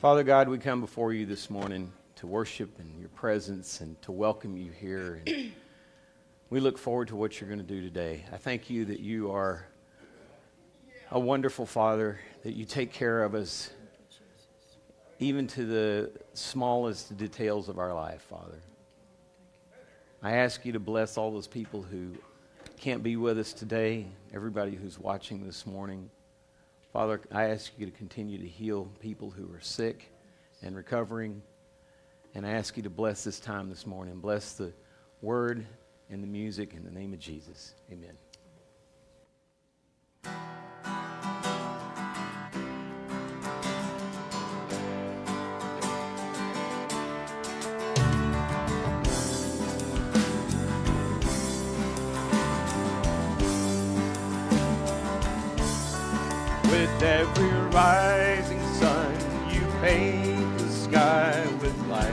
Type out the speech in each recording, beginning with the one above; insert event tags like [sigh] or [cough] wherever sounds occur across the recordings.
Father God, we come before you this morning to worship in your presence and to welcome you here. And we look forward to what you're going to do today. I thank you that you are a wonderful Father, that you take care of us, even to the smallest details of our life, Father. I ask you to bless all those people who can't be with us today, everybody who's watching this morning. Father, I ask you to continue to heal people who are sick and recovering. And I ask you to bless this time this morning. Bless the word and the music in the name of Jesus. Amen. With every rising sun, you paint the sky with light.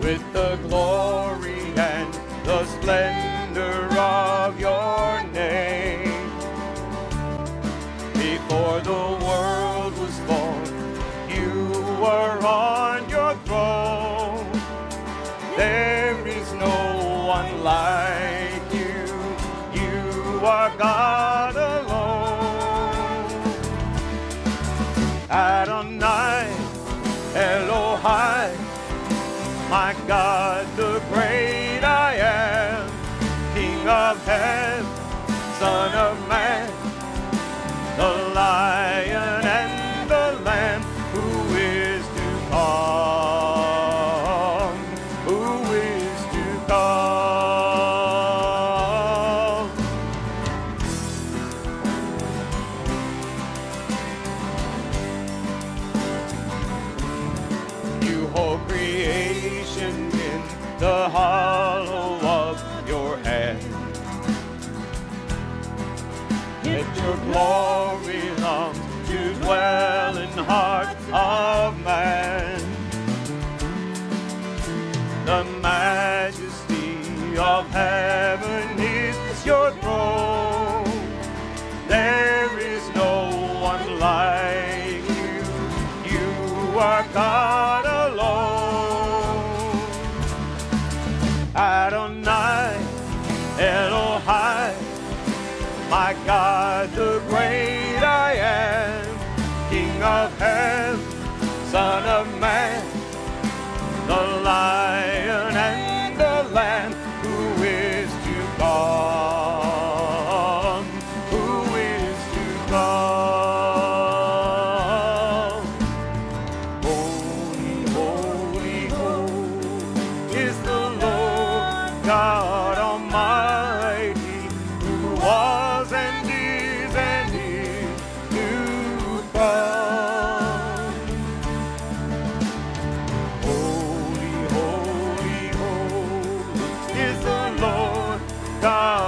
With the glory and the splendor of your name. Before the world was born, you were on your throne. There is no one like. You are God alone. Adonai, Elohai, my God, the great I am, King of heaven, Son of man, the lion God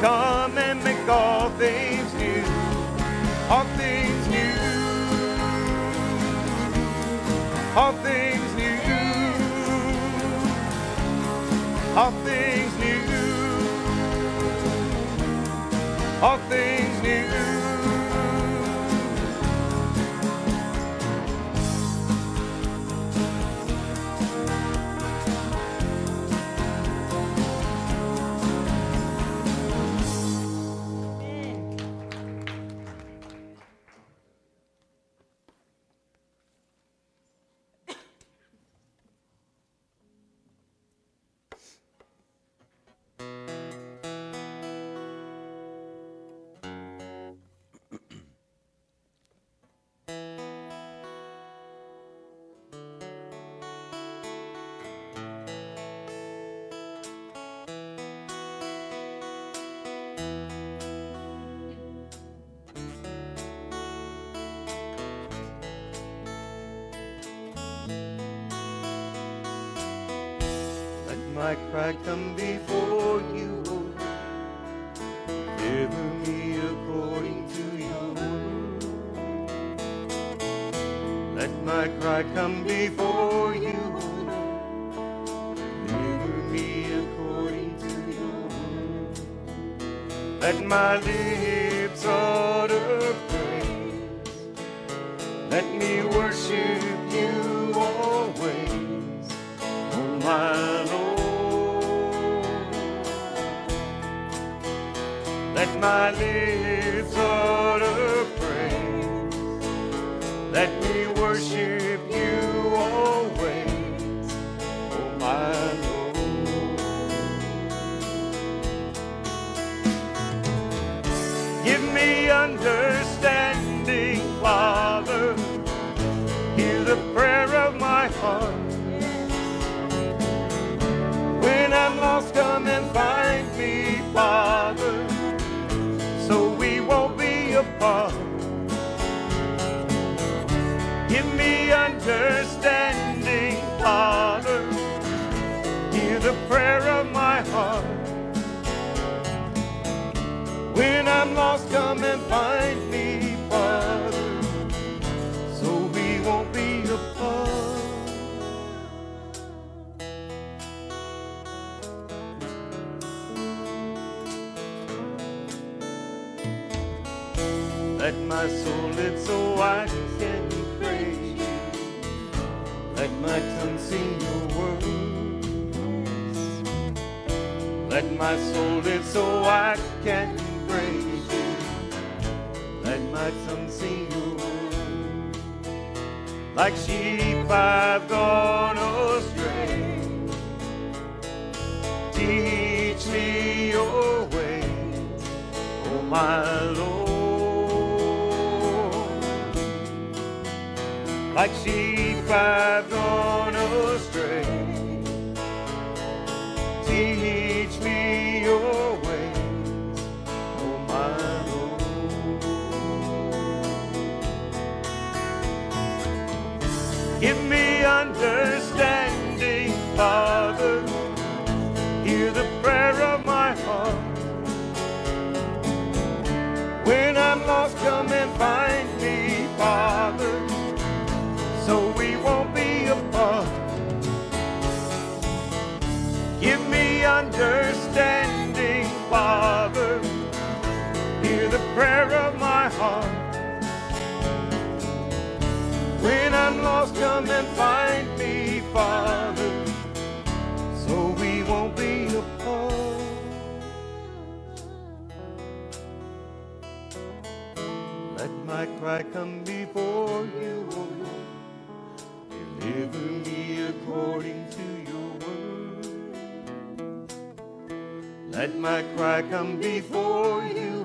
come and make all things new, all things new, all things new, all things new, all things. Let my soul live so I can praise you. Let my tongue sing your words. Let my soul live so I can praise you. Let my tongue sing your words. Like sheep I've gone astray. Teach me your way, oh my Lord. Like sheep I've gone astray. Teach me your ways, oh my Lord. Give me understanding, Father. Hear the prayer of my heart. When I'm lost, come and find prayer of my heart. When I'm lost, come and find me, Father, so we won't be apart. Let my cry come before you, O Lord. Deliver me according to your word. Let my cry come before you,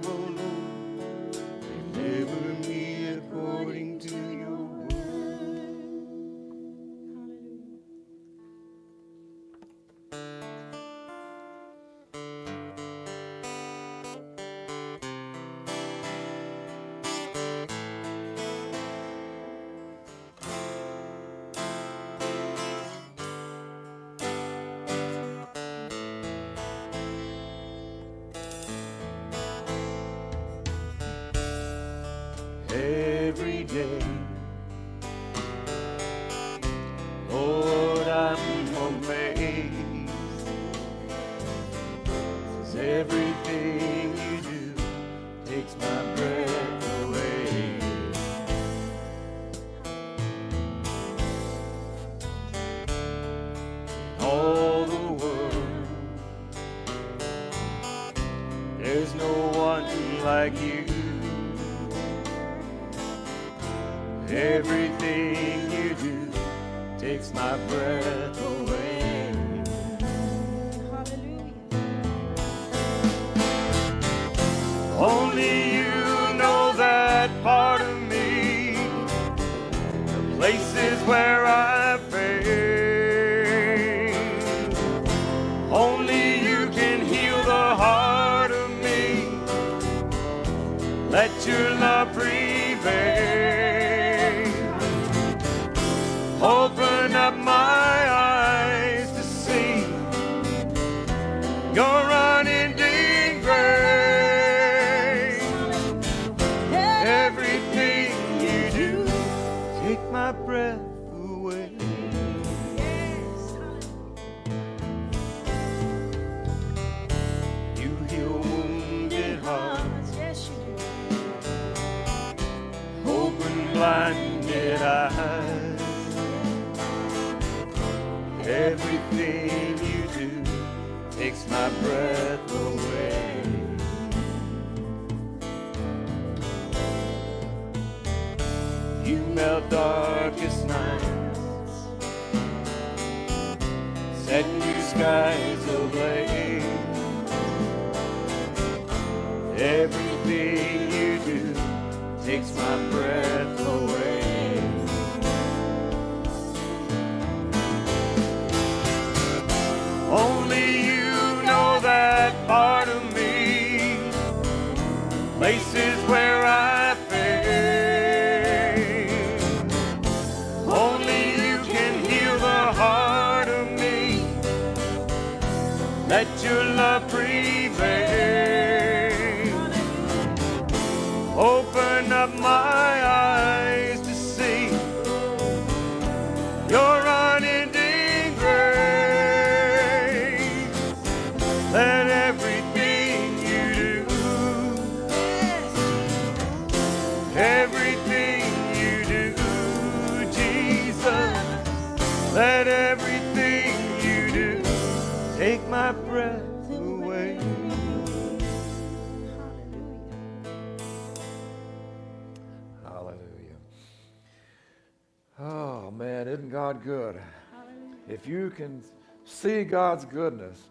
God's goodness,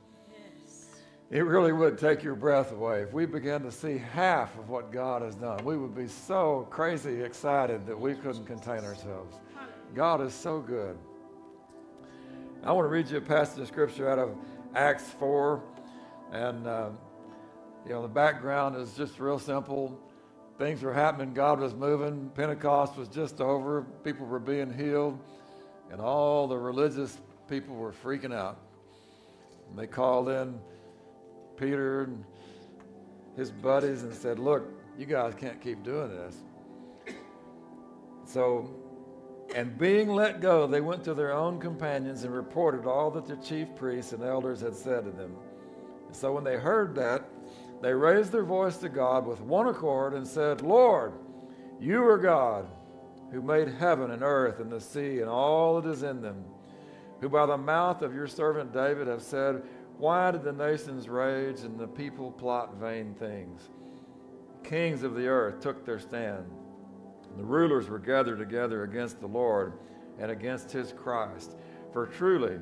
it really would take your breath away. If we began to see half of what God has done, we would be so crazy excited that we couldn't contain ourselves. God is so good. I want to read you a passage of scripture out of Acts 4. And, uh, you know, the background is just real simple. Things were happening, God was moving, Pentecost was just over, people were being healed, and all the religious people were freaking out. And they called in Peter and his buddies and said, Look, you guys can't keep doing this. So, and being let go, they went to their own companions and reported all that the chief priests and elders had said to them. So when they heard that, they raised their voice to God with one accord and said, Lord, you are God, who made heaven and earth and the sea and all that is in them, who by the mouth of your servant David have said, Why did the nations rage and the people plot vain things? Kings of the earth took their stand. The rulers were gathered together against the Lord and against his Christ. For truly,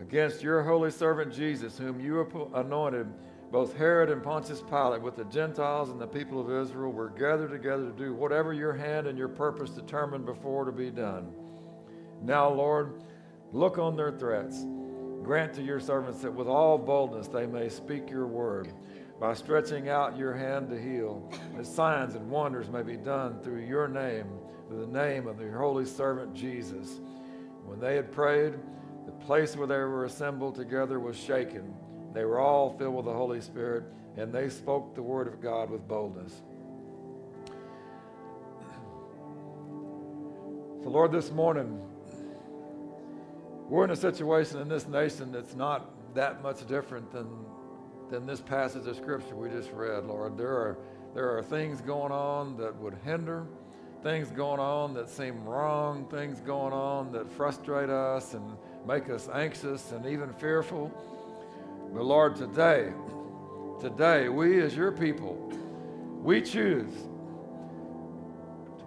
against your holy servant Jesus, whom you anointed, both Herod and Pontius Pilate, with the Gentiles and the people of Israel, were gathered together to do whatever your hand and your purpose determined before to be done. Now, Lord, look on their threats. Grant to your servants that with all boldness they may speak your word, by stretching out your hand to heal, that signs and wonders may be done through your name, through the name of your holy servant Jesus. When they had prayed, the place where they were assembled together was shaken they were all filled with the Holy Spirit, and they spoke the word of God with boldness. So, Lord, this morning, we're in a situation in this nation that's not that much different than, than this passage of Scripture we just read, Lord. There are, there are things going on that would hinder, things going on that seem wrong, things going on that frustrate us and make us anxious and even fearful. But Lord, today, today, we as your people, we choose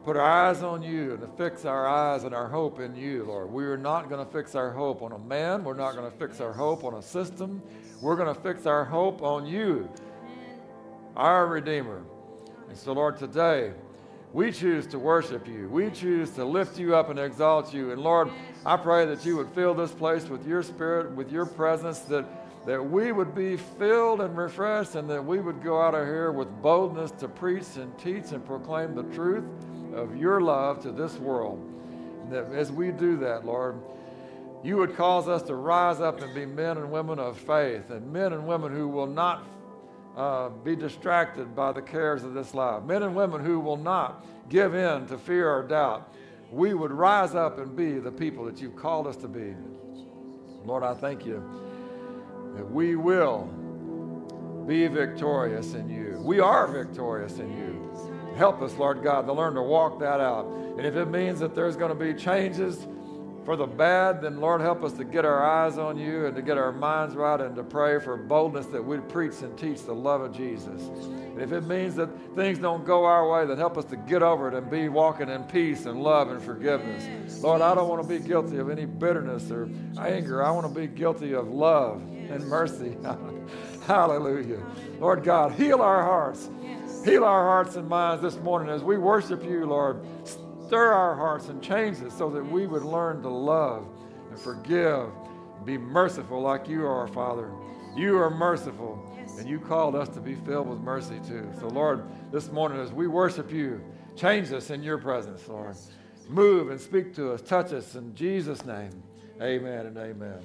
put our eyes on you and to fix our eyes and our hope in you, Lord. We are not going to fix our hope on a man. We're not going to fix our hope on a system. We're going to fix our hope on you, our Redeemer. And so, Lord, today, we choose to worship you. We choose to lift you up and exalt you. And Lord, I pray that you would fill this place with your spirit, with your presence, that that we would be filled and refreshed, and that we would go out of here with boldness to preach and teach and proclaim the truth of your love to this world. And that as we do that, Lord, you would cause us to rise up and be men and women of faith, and men and women who will not uh, be distracted by the cares of this life, men and women who will not give in to fear or doubt. We would rise up and be the people that you've called us to be. Lord, I thank you that we will be victorious in you. We are victorious in you. Help us, Lord God, to learn to walk that out. And if it means that there's going to be changes for the bad, then Lord, help us to get our eyes on you and to get our minds right and to pray for boldness that we preach and teach the love of Jesus. And if it means that things don't go our way, then help us to get over it and be walking in peace and love and forgiveness. Lord, I don't want to be guilty of any bitterness or anger. I want to be guilty of love and mercy. [laughs] Hallelujah. Lord God, heal our hearts. Heal our hearts and minds this morning as we worship you, Lord. Stir our hearts and change us so that we would learn to love and forgive, and be merciful like you are, Father. You are merciful, and you called us to be filled with mercy too. So, Lord, this morning as we worship you, change us in your presence, Lord. Move and speak to us, touch us in Jesus' name. Amen and amen.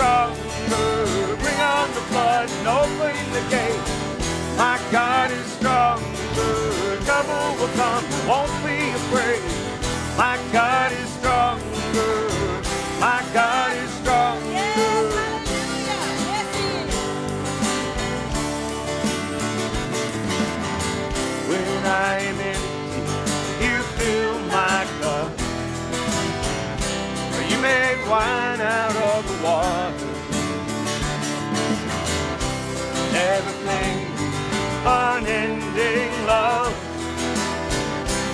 Stronger. Bring on the flood and open the gate. My God is stronger. Trouble will come, won't be afraid. My God is stronger. My God is stronger. Yes, hallelujah. Yes, he is. When I am empty, you fill my cup. You make wine out of the water. Everything, unending love.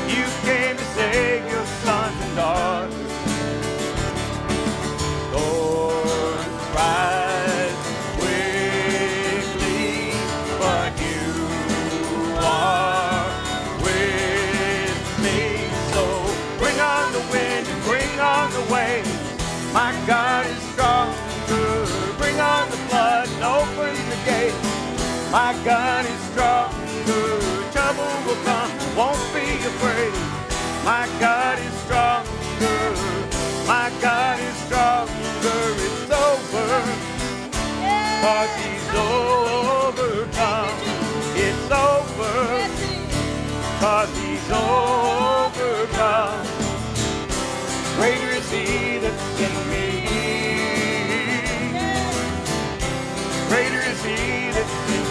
You came to save your sons and daughters. Rise quickly, you are with me. So bring on the wind and bring on the waves. My God is stronger. Bring on the flood and open the gate. My God is stronger. Trouble will come, won't be afraid. My God is stronger. My God is stronger. It's over. Cause he's overcome. It's over. Cause he's overcome. Greater is he that's in me. Greater is he that's in me.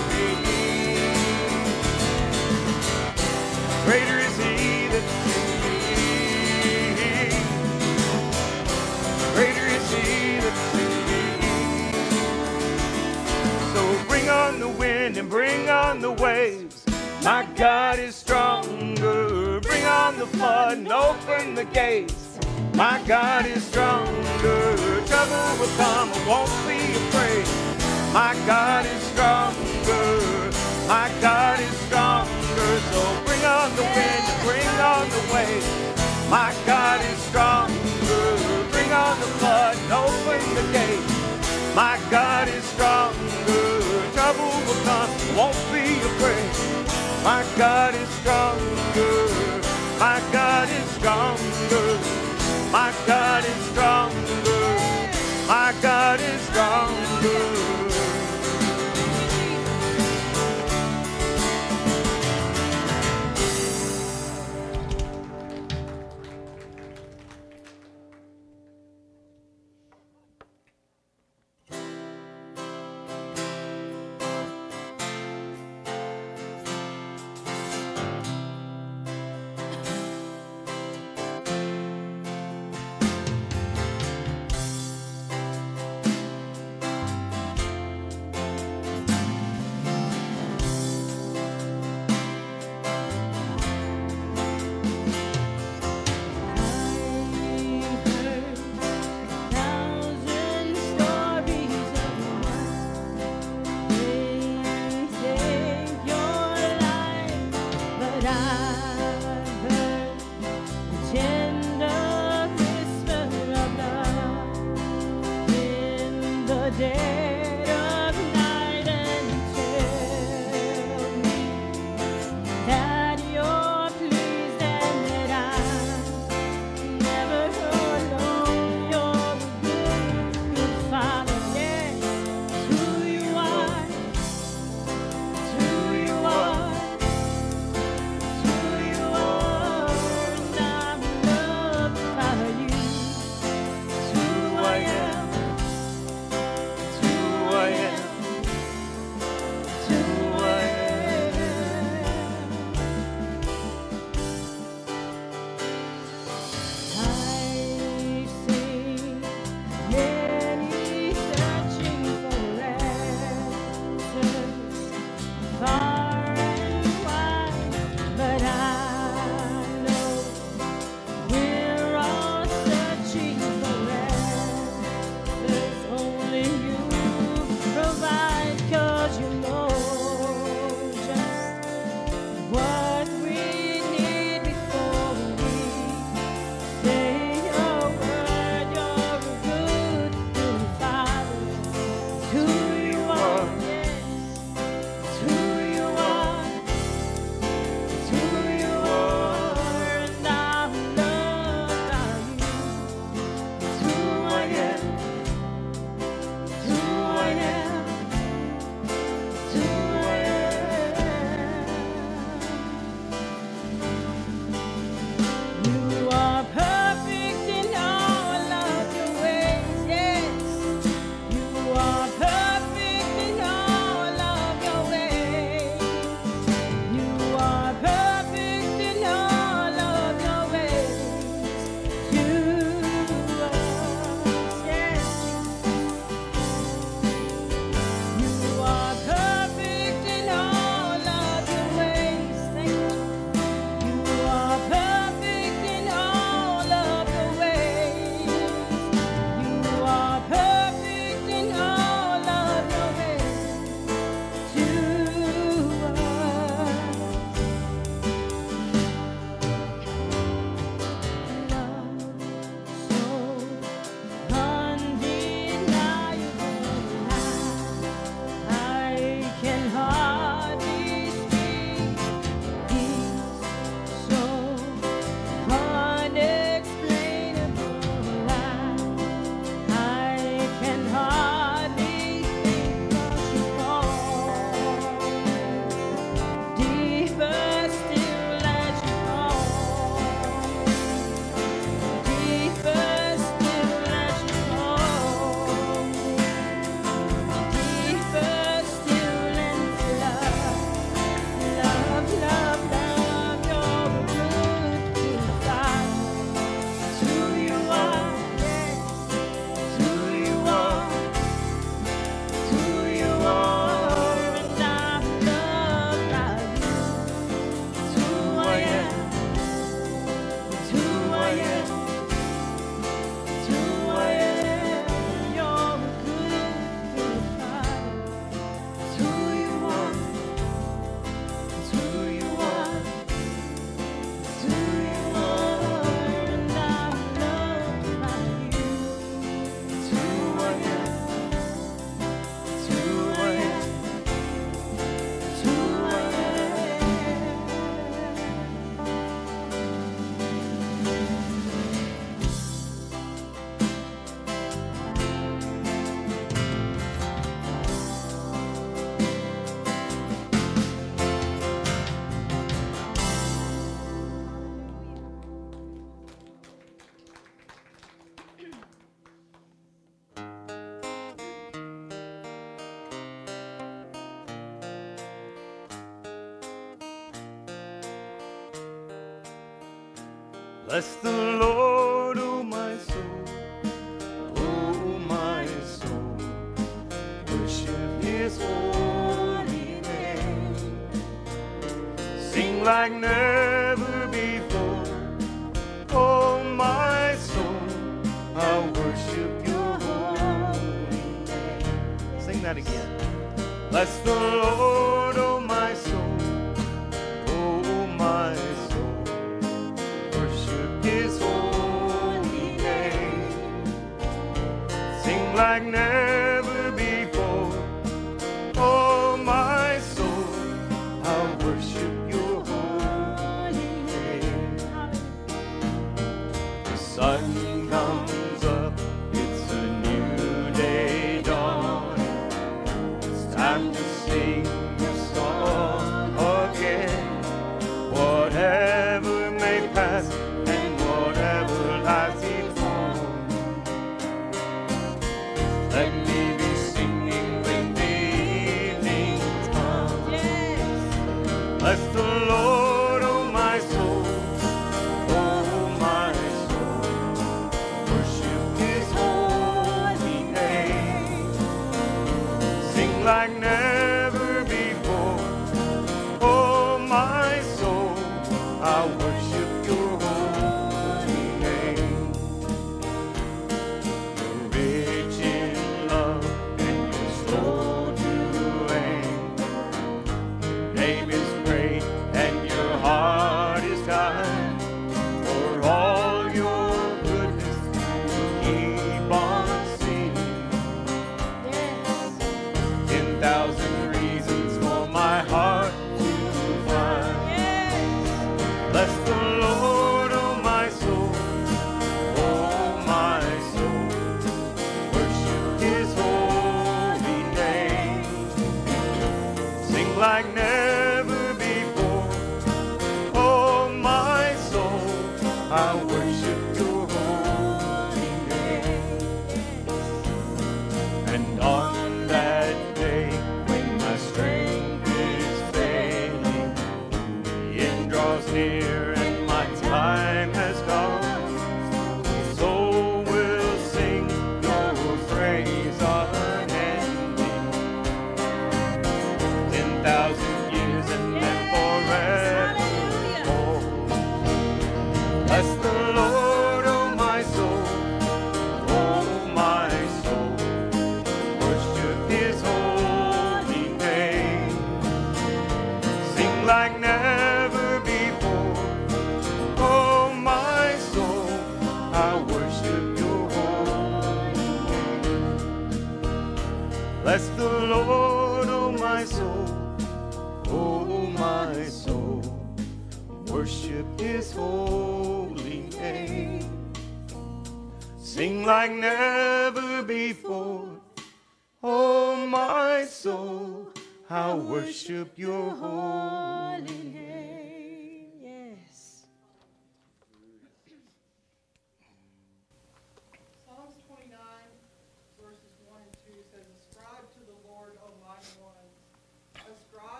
Greater is he that's. Greater is he that's. So bring on the wind and bring on the waves. My God is stronger. Bring on the flood and open the gates. My God is stronger. Trouble will come, I won't be afraid. My God is stronger. My God is stronger. So bring on the wind bring on the waves. My God is stronger. Bring on the flood open the gate. My God is stronger. Trouble will come, won't be afraid. My God is stronger. My God is stronger. My God is stronger. My God is stronger. Bless the Lord, O oh my soul, O oh my soul, worship his holy name. Sing like never.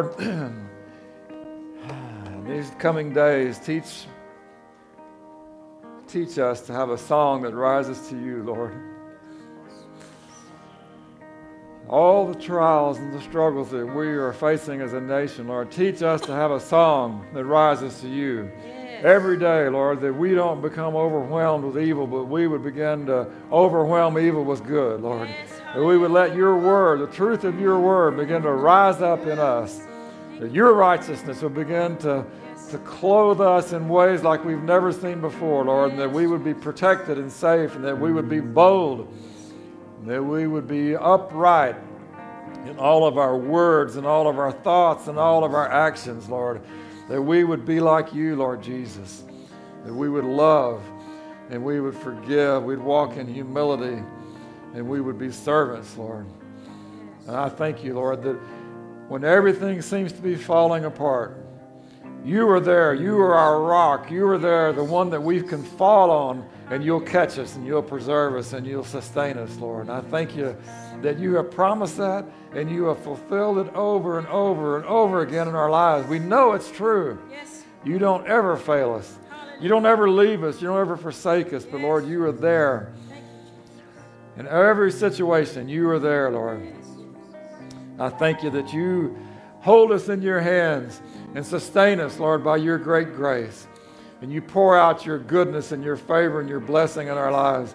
Lord, [clears throat] these coming days, teach, teach us to have a song that rises to you, Lord. All the trials and the struggles that we are facing as a nation, Lord, teach us to have a song that rises to you. Yes. Every day, Lord, that we don't become overwhelmed with evil, but we would begin to overwhelm evil with good, Lord. Yes, That we would let your word, the truth of your word, begin to rise up in us. That your righteousness will begin to, to clothe us in ways like we've never seen before, Lord, and that we would be protected and safe, and that we would be bold, that we would be upright in all of our words and all of our thoughts and all of our actions, Lord. That we would be like you, Lord Jesus. That we would love and we would forgive. We'd walk in humility and we would be servants, Lord. And I thank you, Lord, that when everything seems to be falling apart, you are there. You are our rock. You are there, the one that we can fall on, and you'll catch us and you'll preserve us and you'll sustain us, Lord. And I thank you that you have promised that and you have fulfilled it over and over and over again in our lives. We know it's true. Yes. You don't ever fail us. You don't ever leave us. You don't ever forsake us. But Lord, you are there. In every situation, you are there, Lord. I thank you that you hold us in your hands and sustain us, Lord, by your great grace. And you pour out your goodness and your favor and your blessing in our lives.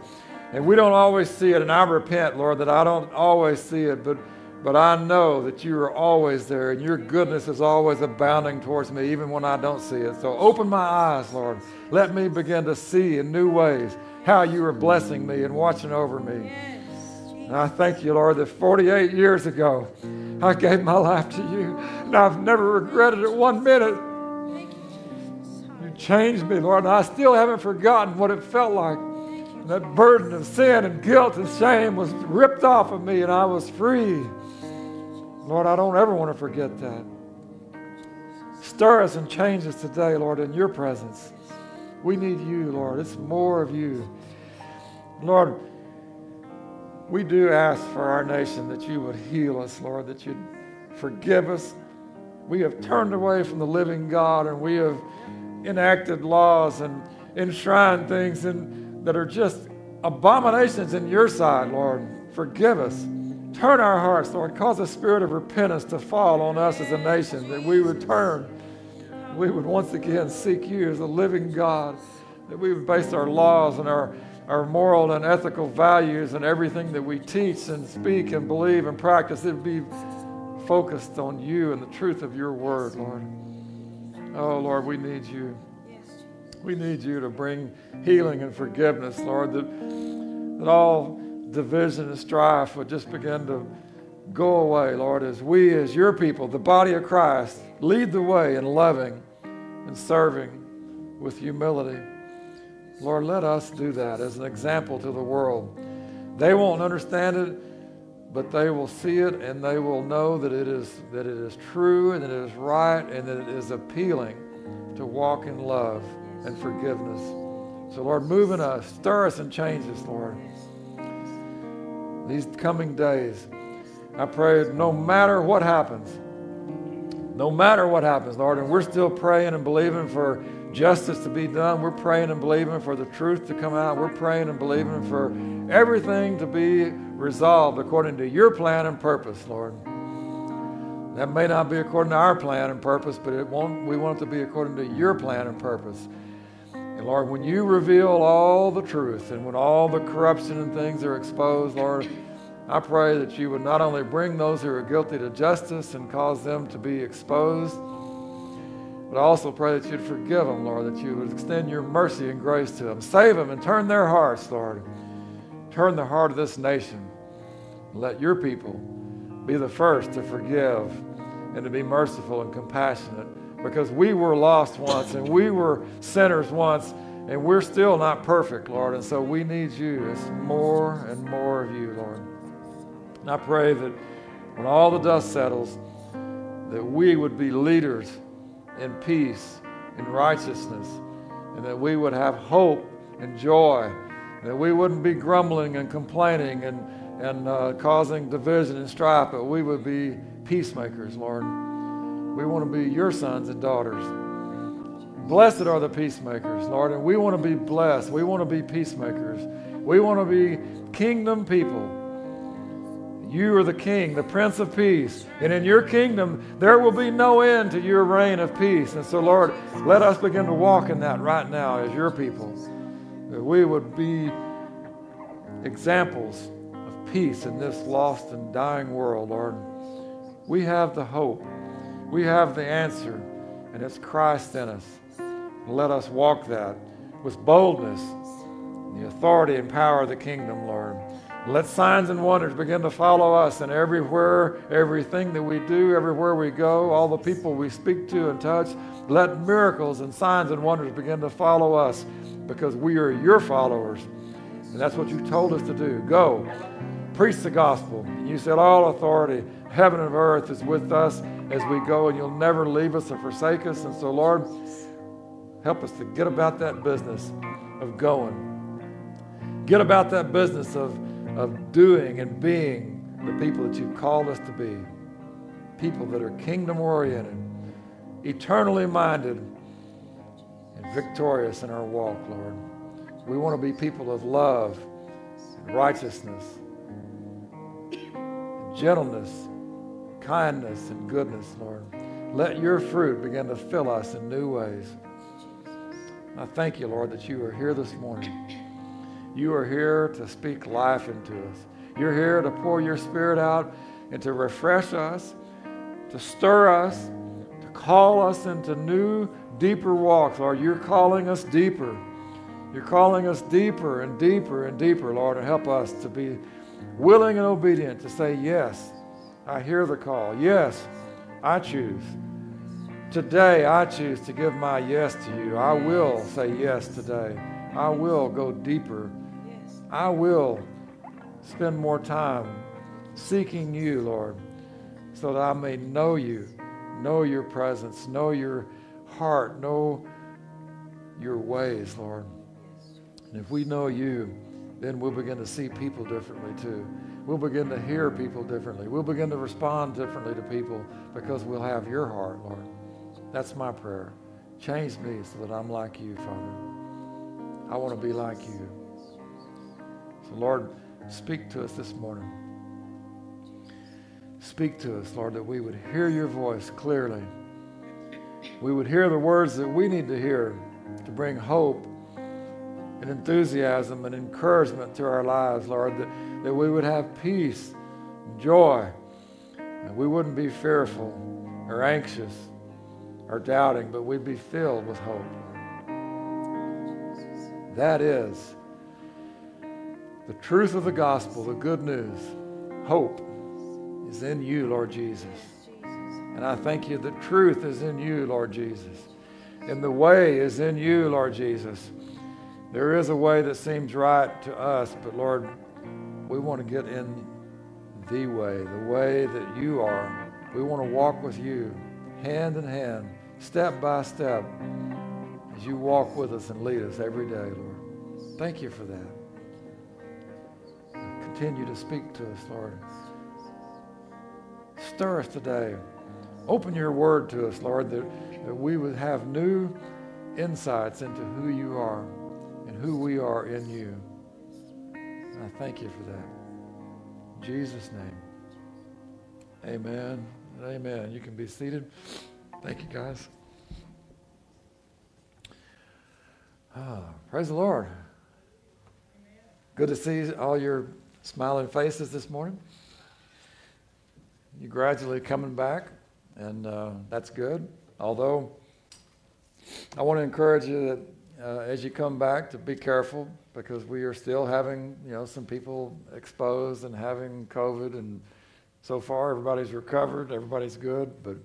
And we don't always see it. And I repent, Lord, that I don't always see it, but, but I know that you are always there and your goodness is always abounding towards me, even when I don't see it. So open my eyes, Lord. Let me begin to see in new ways how you are blessing me and watching over me. And I thank you, Lord, that 48 years ago, I gave my life to you, and I've never regretted it one minute. You changed me, Lord, and I still haven't forgotten what it felt like. And that burden of sin and guilt and shame was ripped off of me, and I was free. Lord, I don't ever want to forget that. Stir us and change us today, Lord, in your presence. We need you, Lord. It's more of you. Lord, we do ask for our nation that you would heal us, Lord, that you'd forgive us. We have turned away from the living God and we have enacted laws and enshrined things in, that are just abominations in your sight, Lord. Forgive us. Turn our hearts, Lord. Cause a spirit of repentance to fall on us as a nation, that we would turn. We would once again seek you as a living God, that we would base our laws and our, our moral and ethical values and everything that we teach and speak and believe and practice, it would be focused on you and the truth of your word, Lord. Oh, Lord, we need you. We need you to bring healing and forgiveness, Lord, that, that all division and strife would just begin to go away, Lord, as we, as your people, the body of Christ, lead the way in loving and serving with humility. Lord, let us do that as an example to the world. They won't understand it, but they will see it and they will know that it is that it is true and that it is right and that it is appealing to walk in love and forgiveness. So Lord, move in us, stir us and change us, Lord. These coming days, I pray no matter what happens, no matter what happens, Lord, and we're still praying and believing for justice to be done. We're praying and believing for the truth to come out. We're praying and believing for everything to be resolved according to your plan and purpose, Lord. That may not be according to our plan and purpose, but it won't, we want it to be according to your plan and purpose. And Lord, when you reveal all the truth and when all the corruption and things are exposed, Lord, I pray that you would not only bring those who are guilty to justice and cause them to be exposed, but I also pray that you'd forgive them, Lord, that you would extend your mercy and grace to them. Save them and turn their hearts, Lord. Turn the heart of this nation. Let your people be the first to forgive and to be merciful and compassionate because we were lost once and we were sinners once and we're still not perfect, Lord. And so we need you. It's more and more of you, Lord. And I pray that when all the dust settles, that we would be leaders in peace, in righteousness, and that we would have hope and joy, that we wouldn't be grumbling and complaining and, and uh, causing division and strife, but we would be peacemakers, Lord. We want to be your sons and daughters. Blessed are the peacemakers, Lord, and we want to be blessed. We want to be peacemakers. We want to be kingdom people. You are the King, the Prince of Peace. And in your kingdom, there will be no end to your reign of peace. And so, Lord, let us begin to walk in that right now as your people. That we would be examples of peace in this lost and dying world, Lord. We have the hope, we have the answer, and it's Christ in us. Let us walk that with boldness, the authority and power of the kingdom, Lord. Let signs and wonders begin to follow us and everywhere, everything that we do, everywhere we go, all the people we speak to and touch. Let miracles and signs and wonders begin to follow us because we are your followers. And that's what you told us to do. Go, preach the gospel. You said, All authority, heaven and earth, is with us as we go, and you'll never leave us or forsake us. And so, Lord, help us to get about that business of going. Get about that business of of doing and being the people that you've called us to be. People that are kingdom oriented, eternally minded, and victorious in our walk, Lord. We want to be people of love and righteousness, and gentleness, kindness, and goodness, Lord. Let your fruit begin to fill us in new ways. I thank you, Lord, that you are here this morning. You are here to speak life into us. You're here to pour your spirit out and to refresh us, to stir us, to call us into new, deeper walks. Lord, you're calling us deeper. You're calling us deeper and deeper and deeper, Lord, and help us to be willing and obedient to say, Yes, I hear the call. Yes, I choose. Today, I choose to give my yes to you. I will say yes today. I will go deeper I will spend more time seeking you, Lord, so that I may know you know your presence, know your heart, know your ways, Lord. And if we know you, then we'll begin to see people differently too. We'll begin to hear people differently. We'll begin to respond differently to people because we'll have your heart, Lord. That's my prayer. Change me so that I'm like you, Father. I want to be like you. So, Lord, speak to us this morning. Speak to us, Lord, that we would hear your voice clearly. We would hear the words that we need to hear to bring hope and enthusiasm and encouragement to our lives, Lord, that, that we would have peace, joy, and we wouldn't be fearful or anxious or doubting, but we'd be filled with hope. That is the truth of the gospel, the good news. Hope is in you, Lord Jesus. And I thank you that truth is in you, Lord Jesus. And the way is in you, Lord Jesus. There is a way that seems right to us, but Lord, we want to get in the way, the way that you are. We want to walk with you hand in hand, step by step, as you walk with us and lead us every day, Lord. Thank you for that. Continue to speak to us, Lord. Stir us today. Open your word to us, Lord, that, that we would have new insights into who you are and who we are in you. And I thank you for that. In Jesus' name. Amen. Amen. You can be seated. Thank you, guys. Ah, praise the Lord. Good to see all your smiling faces this morning. You're gradually coming back, and uh, that's good. Although, I want to encourage you that uh, as you come back to be careful because we are still having, you know, some people exposed and having COVID, and so far everybody's recovered, everybody's good, but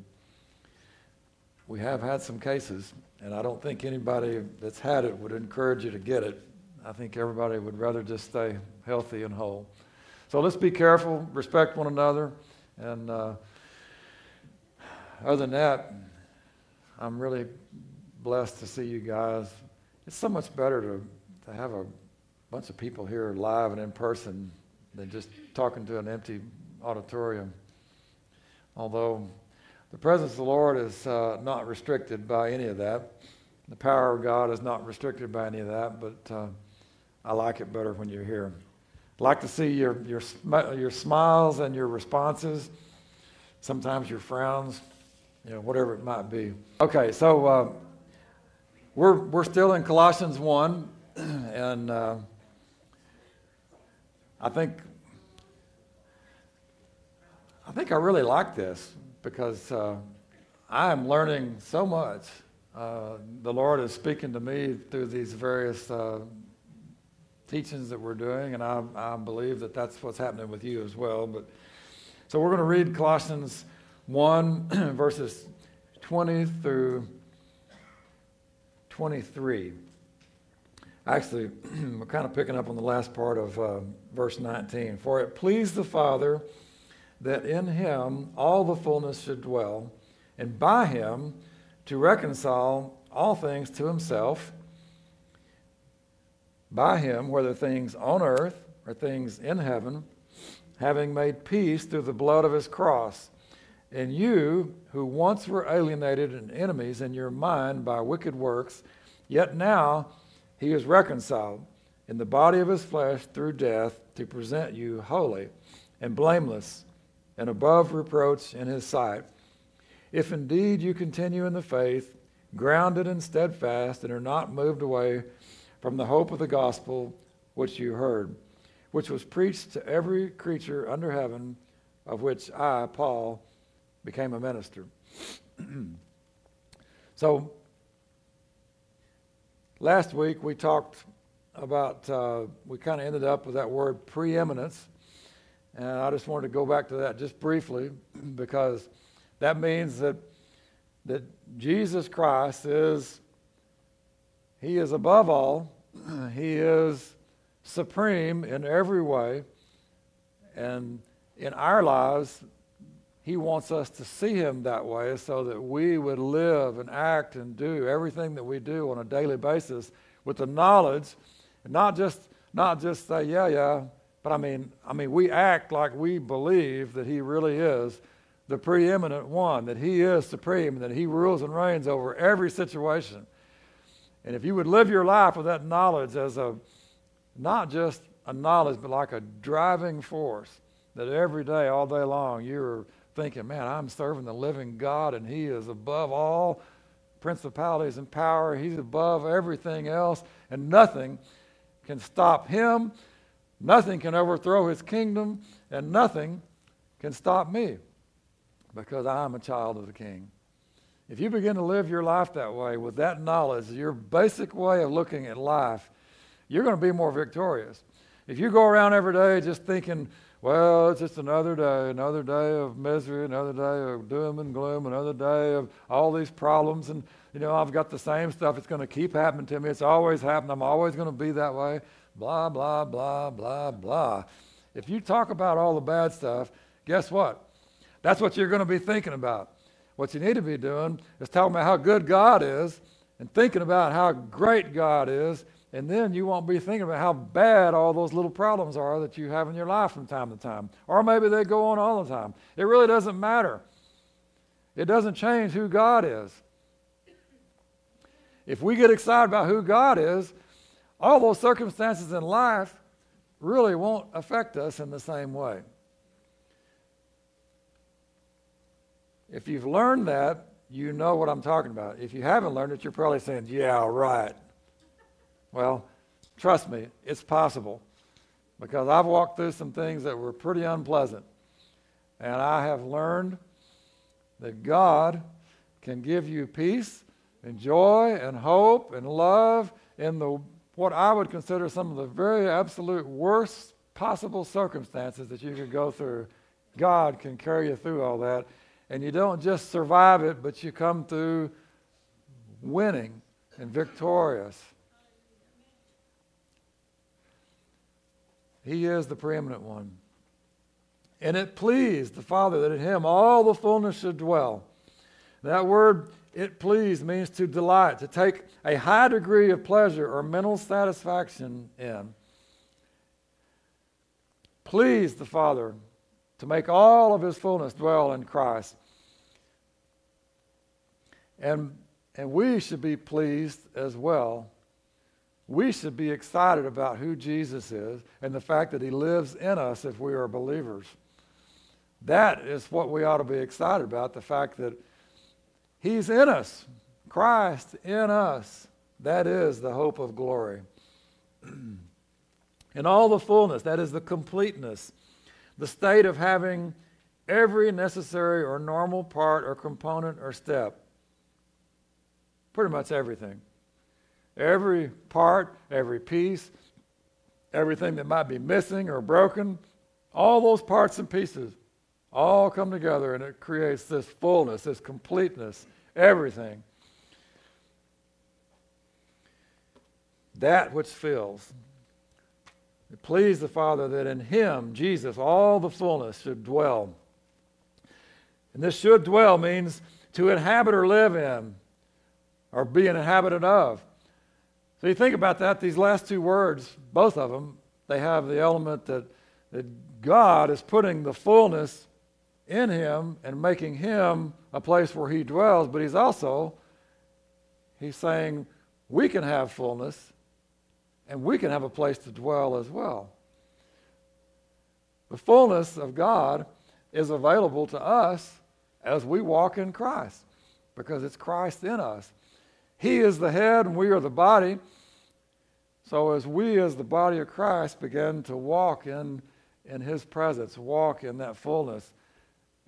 we have had some cases, and I don't think anybody that's had it would encourage you to get it. I think everybody would rather just stay healthy and whole. So let's be careful, respect one another, and uh, other than that, I'm really blessed to see you guys. It's so much better to, to have a bunch of people here live and in person than just talking to an empty auditorium. Although the presence of the Lord is uh, not restricted by any of that. The power of God is not restricted by any of that, but uh, I like it better when you're here. I like to see your, your, your smiles and your responses, sometimes your frowns, you know, whatever it might be. Okay, so uh, we're, we're still in Colossians 1, [clears throat] and uh, I think I think I really like this because uh, I am learning so much. Uh, the Lord is speaking to me through these various uh, teachings that we're doing, and I, I, believe that that's what's happening with you as well. But so we're going to read Colossians 1, [clears throat] verses 20 through 23. Actually, [clears throat] we're kind of picking up on the last part of uh, verse 19. For it pleased the Father that in him all the fullness should dwell, and by him to reconcile all things to himself, by him, whether things on earth or things in heaven, having made peace through the blood of his cross. And you, who once were alienated and enemies in your mind by wicked works, yet now he is reconciled in the body of his flesh through death to present you holy and blameless and above reproach in his sight. If indeed you continue in the faith, grounded and steadfast, and are not moved away from the hope of the gospel which you heard, which was preached to every creature under heaven, of which I, Paul, became a minister. [clears throat] so, last week we talked about, uh, we kind of ended up with that word preeminence. And I just wanted to go back to that just briefly [clears throat] because that means that, that Jesus Christ is, He is above all, [clears throat] He is supreme in every way, and in our lives, He wants us to see Him that way so that we would live and act and do everything that we do on a daily basis with the knowledge, and not just not just say yeah yeah, but I mean I mean we act like we believe that He really is the preeminent one, that He is supreme, that He rules and reigns over every situation. And if you would live your life with that knowledge as a not just a knowledge, but like a driving force, that every day, all day long, you're thinking, man, I'm serving the living God, and He is above all principalities and power. He's above everything else, and nothing can stop Him. Nothing can overthrow His kingdom, and nothing can stop me because I'm a child of the King. If you begin to live your life that way with that knowledge, your basic way of looking at life, you're going to be more victorious. If you go around every day just thinking, well, it's just another day, another day of misery, another day of doom and gloom, another day of all these problems, and you know, I've got the same stuff. It's going to keep happening to me. It's always happened. I'm always going to be that way. Blah, blah, blah, blah, blah. If you talk about all the bad stuff, guess what? That's what you're going to be thinking about. What you need to be doing is talking about how good God is and thinking about how great God is, and then you won't be thinking about how bad all those little problems are that you have in your life from time to time. Or maybe they go on all the time. It really doesn't matter. It doesn't change who God is. If we get excited about who God is, all those circumstances in life really won't affect us in the same way. If you've learned that, you know what I'm talking about. If you haven't learned it, you're probably saying, yeah, right. Well, trust me, it's possible because I've walked through some things that were pretty unpleasant. And I have learned that God can give you peace and joy and hope and love in the what I would consider some of the very absolute worst possible circumstances that you could go through. God can carry you through all that and you don't just survive it, but you come through winning and victorious. He is the preeminent one. And it pleased the Father that in him all the fullness should dwell. That word, it pleased, means to delight, to take a high degree of pleasure or mental satisfaction in. Please the Father to make all of his fullness dwell in Christ. And, and we should be pleased as well. We should be excited about who Jesus is and the fact that he lives in us if we are believers. That is what we ought to be excited about the fact that he's in us, Christ in us. That is the hope of glory. [clears throat] in all the fullness, that is the completeness, the state of having every necessary or normal part or component or step Pretty much everything. Every part, every piece, everything that might be missing or broken, all those parts and pieces all come together and it creates this fullness, this completeness, everything. That which fills. It pleased the Father that in Him, Jesus, all the fullness should dwell. And this should dwell means to inhabit or live in or be inhabited of. So you think about that, these last two words, both of them, they have the element that, that God is putting the fullness in him and making him a place where he dwells, but he's also he's saying we can have fullness and we can have a place to dwell as well. The fullness of God is available to us as we walk in Christ because it's Christ in us. He is the head and we are the body. So as we, as the body of Christ, begin to walk in, in His presence, walk in that fullness,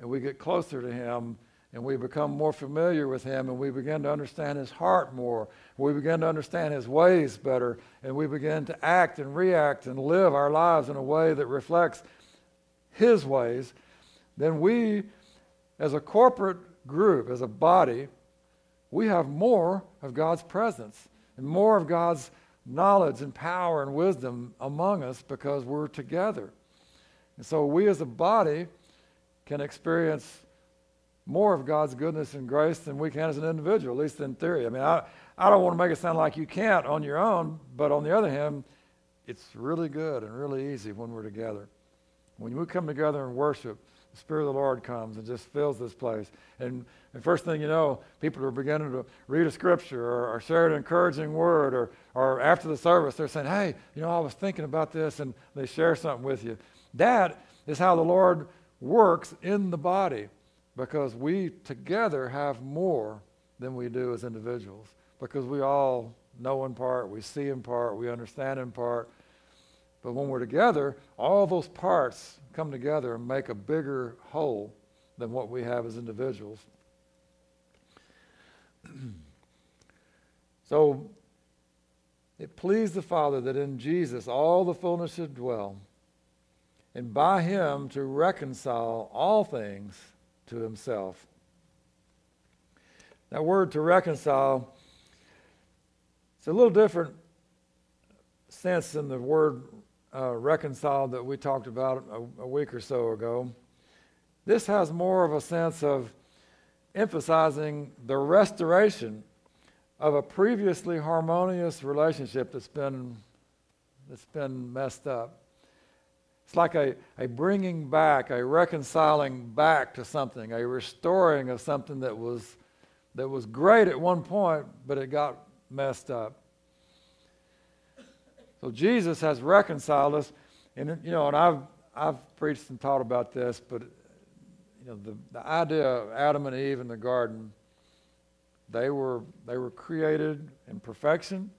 and we get closer to Him and we become more familiar with Him and we begin to understand His heart more, we begin to understand His ways better, and we begin to act and react and live our lives in a way that reflects His ways, then we, as a corporate group, as a body, we have more of God's presence and more of God's knowledge and power and wisdom among us because we're together. And so we as a body can experience more of God's goodness and grace than we can as an individual, at least in theory. I mean, I, I don't want to make it sound like you can't on your own, but on the other hand, it's really good and really easy when we're together. When we come together and worship, the Spirit of the Lord comes and just fills this place. And, and first thing you know, people are beginning to read a scripture or, or share an encouraging word, or, or after the service, they're saying, Hey, you know, I was thinking about this, and they share something with you. That is how the Lord works in the body because we together have more than we do as individuals because we all know in part, we see in part, we understand in part. But when we're together, all those parts come together and make a bigger whole than what we have as individuals. [clears throat] so it pleased the Father that in Jesus all the fullness should dwell, and by him to reconcile all things to himself. That word to reconcile, it's a little different sense than the word uh, reconcile that we talked about a, a week or so ago. This has more of a sense of emphasizing the restoration of a previously harmonious relationship that's been, that's been messed up. It's like a, a bringing back, a reconciling back to something, a restoring of something that was, that was great at one point, but it got messed up. So Jesus has reconciled us, and you know, and I've I've preached and taught about this, but you know, the, the idea of Adam and Eve in the garden, they were they were created in perfection,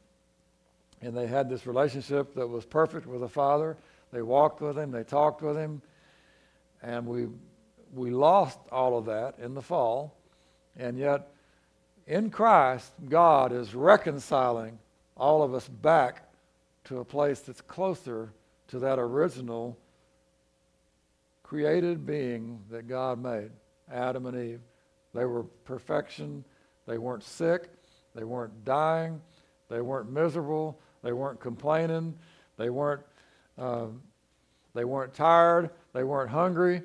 and they had this relationship that was perfect with the Father. They walked with him, they talked with him, and we we lost all of that in the fall, and yet in Christ, God is reconciling all of us back to a place that's closer to that original created being that God made, Adam and Eve. They were perfection. They weren't sick. They weren't dying. They weren't miserable. They weren't complaining. They weren't, uh, they weren't tired. They weren't hungry.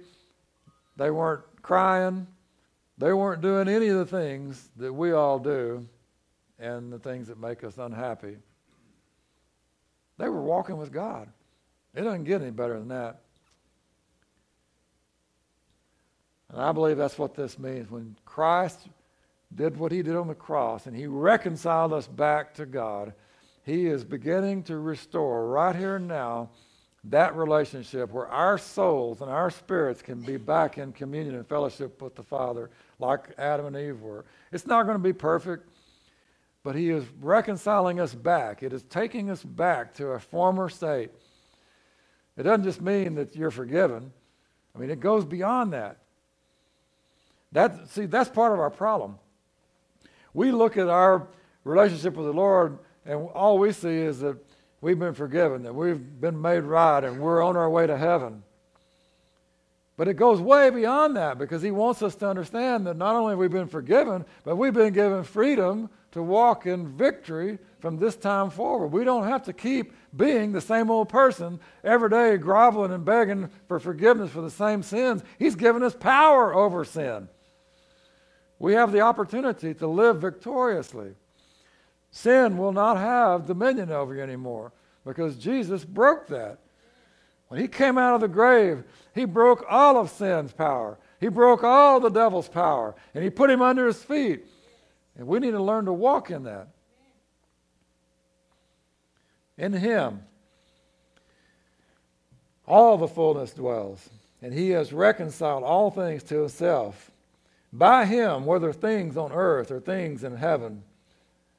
They weren't crying. They weren't doing any of the things that we all do and the things that make us unhappy. They were walking with God. It doesn't get any better than that. And I believe that's what this means. When Christ did what he did on the cross and he reconciled us back to God, he is beginning to restore right here and now that relationship where our souls and our spirits can be back in communion and fellowship with the Father like Adam and Eve were. It's not going to be perfect but he is reconciling us back. It is taking us back to a former state. It doesn't just mean that you're forgiven. I mean, it goes beyond that. That see, that's part of our problem. We look at our relationship with the Lord, and all we see is that we've been forgiven, that we've been made right, and we're on our way to heaven. But it goes way beyond that because he wants us to understand that not only have we been forgiven, but we've been given freedom to walk in victory from this time forward. We don't have to keep being the same old person every day, groveling and begging for forgiveness for the same sins. He's given us power over sin. We have the opportunity to live victoriously. Sin will not have dominion over you anymore because Jesus broke that. When he came out of the grave, he broke all of sin's power. He broke all the devil's power, and he put him under his feet. And we need to learn to walk in that. In Him, all the fullness dwells, and He has reconciled all things to Himself. By Him, whether things on earth or things in heaven,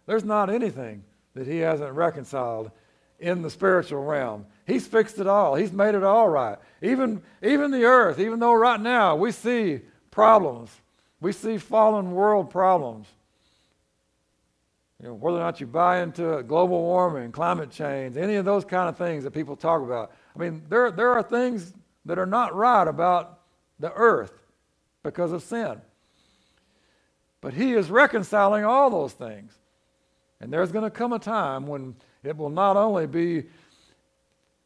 there's not anything that He hasn't reconciled in the spiritual realm. He's fixed it all. He's made it all right. Even, even the earth, even though right now we see problems, we see fallen world problems. You know, whether or not you buy into it, global warming, climate change, any of those kind of things that people talk about. I mean, there, there are things that are not right about the earth because of sin. But He is reconciling all those things. And there's going to come a time when it will not only be,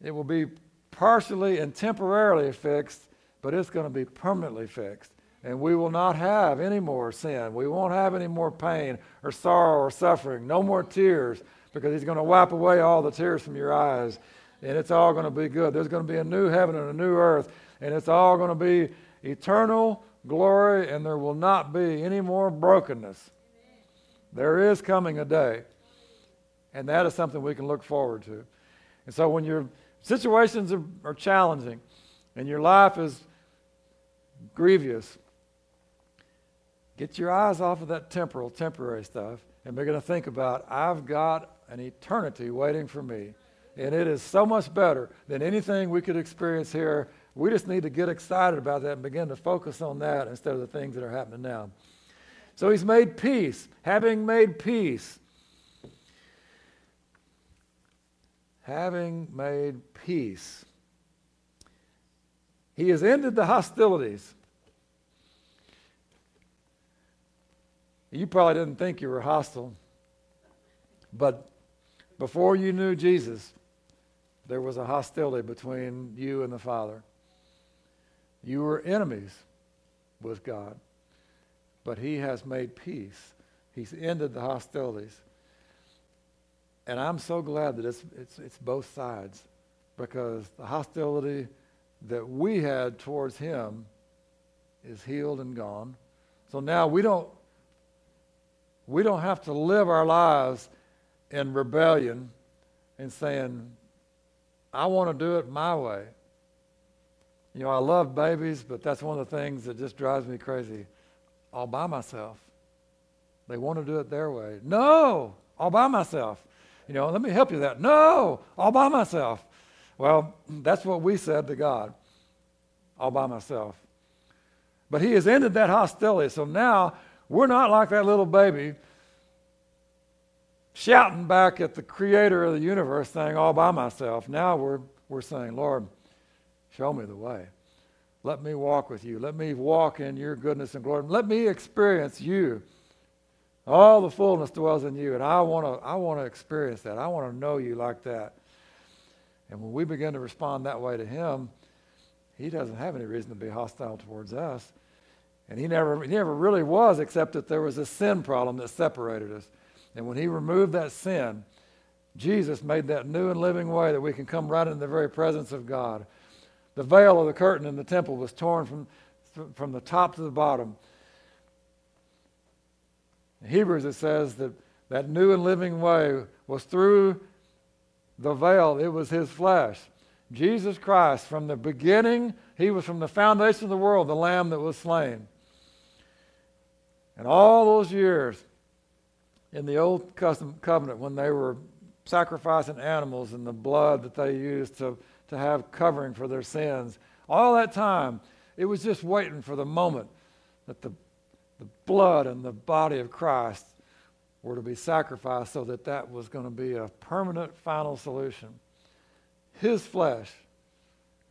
it will be partially and temporarily fixed, but it's going to be permanently fixed. And we will not have any more sin. We won't have any more pain or sorrow or suffering. No more tears because He's going to wipe away all the tears from your eyes. And it's all going to be good. There's going to be a new heaven and a new earth. And it's all going to be eternal glory. And there will not be any more brokenness. There is coming a day. And that is something we can look forward to. And so when your situations are, are challenging and your life is grievous, get your eyes off of that temporal, temporary stuff and begin to think about I've got an eternity waiting for me. And it is so much better than anything we could experience here. We just need to get excited about that and begin to focus on that instead of the things that are happening now. So he's made peace. Having made peace, having made peace, he has ended the hostilities. You probably didn't think you were hostile, but before you knew Jesus, there was a hostility between you and the Father. You were enemies with God, but He has made peace. He's ended the hostilities. And I'm so glad that it's, it's, it's both sides because the hostility that we had towards Him is healed and gone. So now we don't, we don't have to live our lives in rebellion and saying, I want to do it my way. You know, I love babies, but that's one of the things that just drives me crazy. All by myself. They want to do it their way. No, all by myself. You know, let me help you that. No, all by myself. Well, [clears throat] that's what we said to God. All by myself. But he has ended that hostility. So now we're not like that little baby shouting back at the creator of the universe saying, all by myself. Now we're, we're saying, Lord, show me the way. Let me walk with you. Let me walk in your goodness and glory. Let me experience you. All the fullness dwells in you. And I want to I want to experience that. I want to know you like that. And when we begin to respond that way to him, he doesn't have any reason to be hostile towards us. And he never, he never really was, except that there was a sin problem that separated us. And when he removed that sin, Jesus made that new and living way that we can come right into the very presence of God. The veil of the curtain in the temple was torn from, from the top to the bottom. In Hebrews, it says that that new and living way was through the veil, it was his flesh. Jesus Christ, from the beginning, he was from the foundation of the world, the lamb that was slain. And all those years, in the old covenant when they were sacrificing animals and the blood that they used to, to have covering for their sins. All that time, it was just waiting for the moment that the, the blood and the body of Christ were to be sacrificed so that that was going to be a permanent final solution. His flesh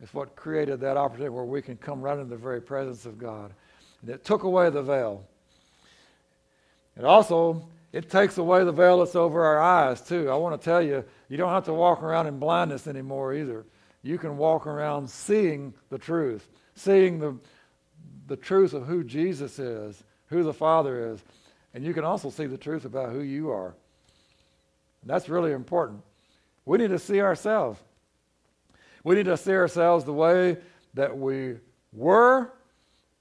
is what created that opportunity where we can come right into the very presence of God. And it took away the veil. It also it takes away the veil that's over our eyes, too. I want to tell you, you don't have to walk around in blindness anymore either. You can walk around seeing the truth, seeing the, the truth of who Jesus is, who the Father is. And you can also see the truth about who you are. And that's really important. We need to see ourselves. We need to see ourselves the way that we were,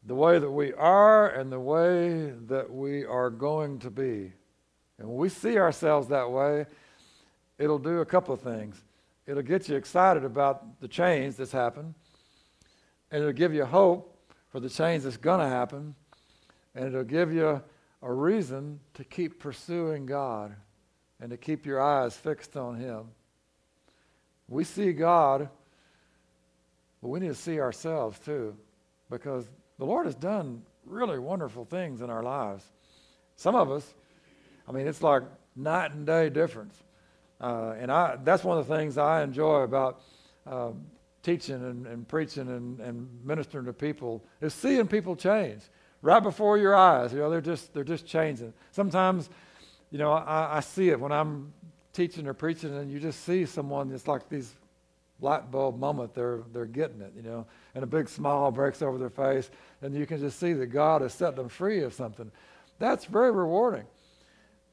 the way that we are, and the way that we are going to be. And when we see ourselves that way, it'll do a couple of things. It'll get you excited about the change that's happened, and it'll give you hope for the change that's going to happen, and it'll give you a reason to keep pursuing God and to keep your eyes fixed on Him. We see God, but we need to see ourselves too, because the Lord has done really wonderful things in our lives. Some of us, I mean, it's like night and day difference. Uh, and I, that's one of the things I enjoy about uh, teaching and, and preaching and, and, ministering to people is seeing people change right before your eyes. You know, they're just they're just changing. Sometimes, you know, I, I see it when I'm teaching or preaching, and you just see someone that's like these light bulb moment, they're, they're getting it, you know, and a big smile breaks over their face, and you can just see that God has set them free of something. That's very rewarding.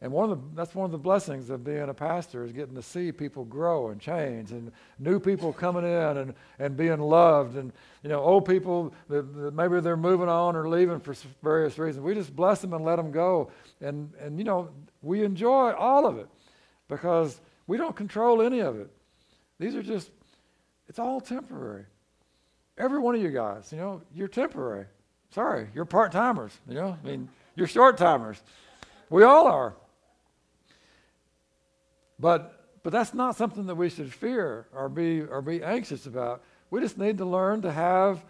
And one of the, that's one of the blessings of being a pastor is getting to see people grow and change and new people coming in and, and being loved and, you know, old people that, that maybe they're moving on or leaving for various reasons. We just bless them and let them go. And, and, you know, we enjoy all of it because we don't control any of it. These are just, it's all temporary. Every one of you guys, you know, you're temporary. Sorry, you're part timers, you know, I mean, you're short timers. We all are. But, but that's not something that we should fear or be, or be anxious about. We just need to learn to have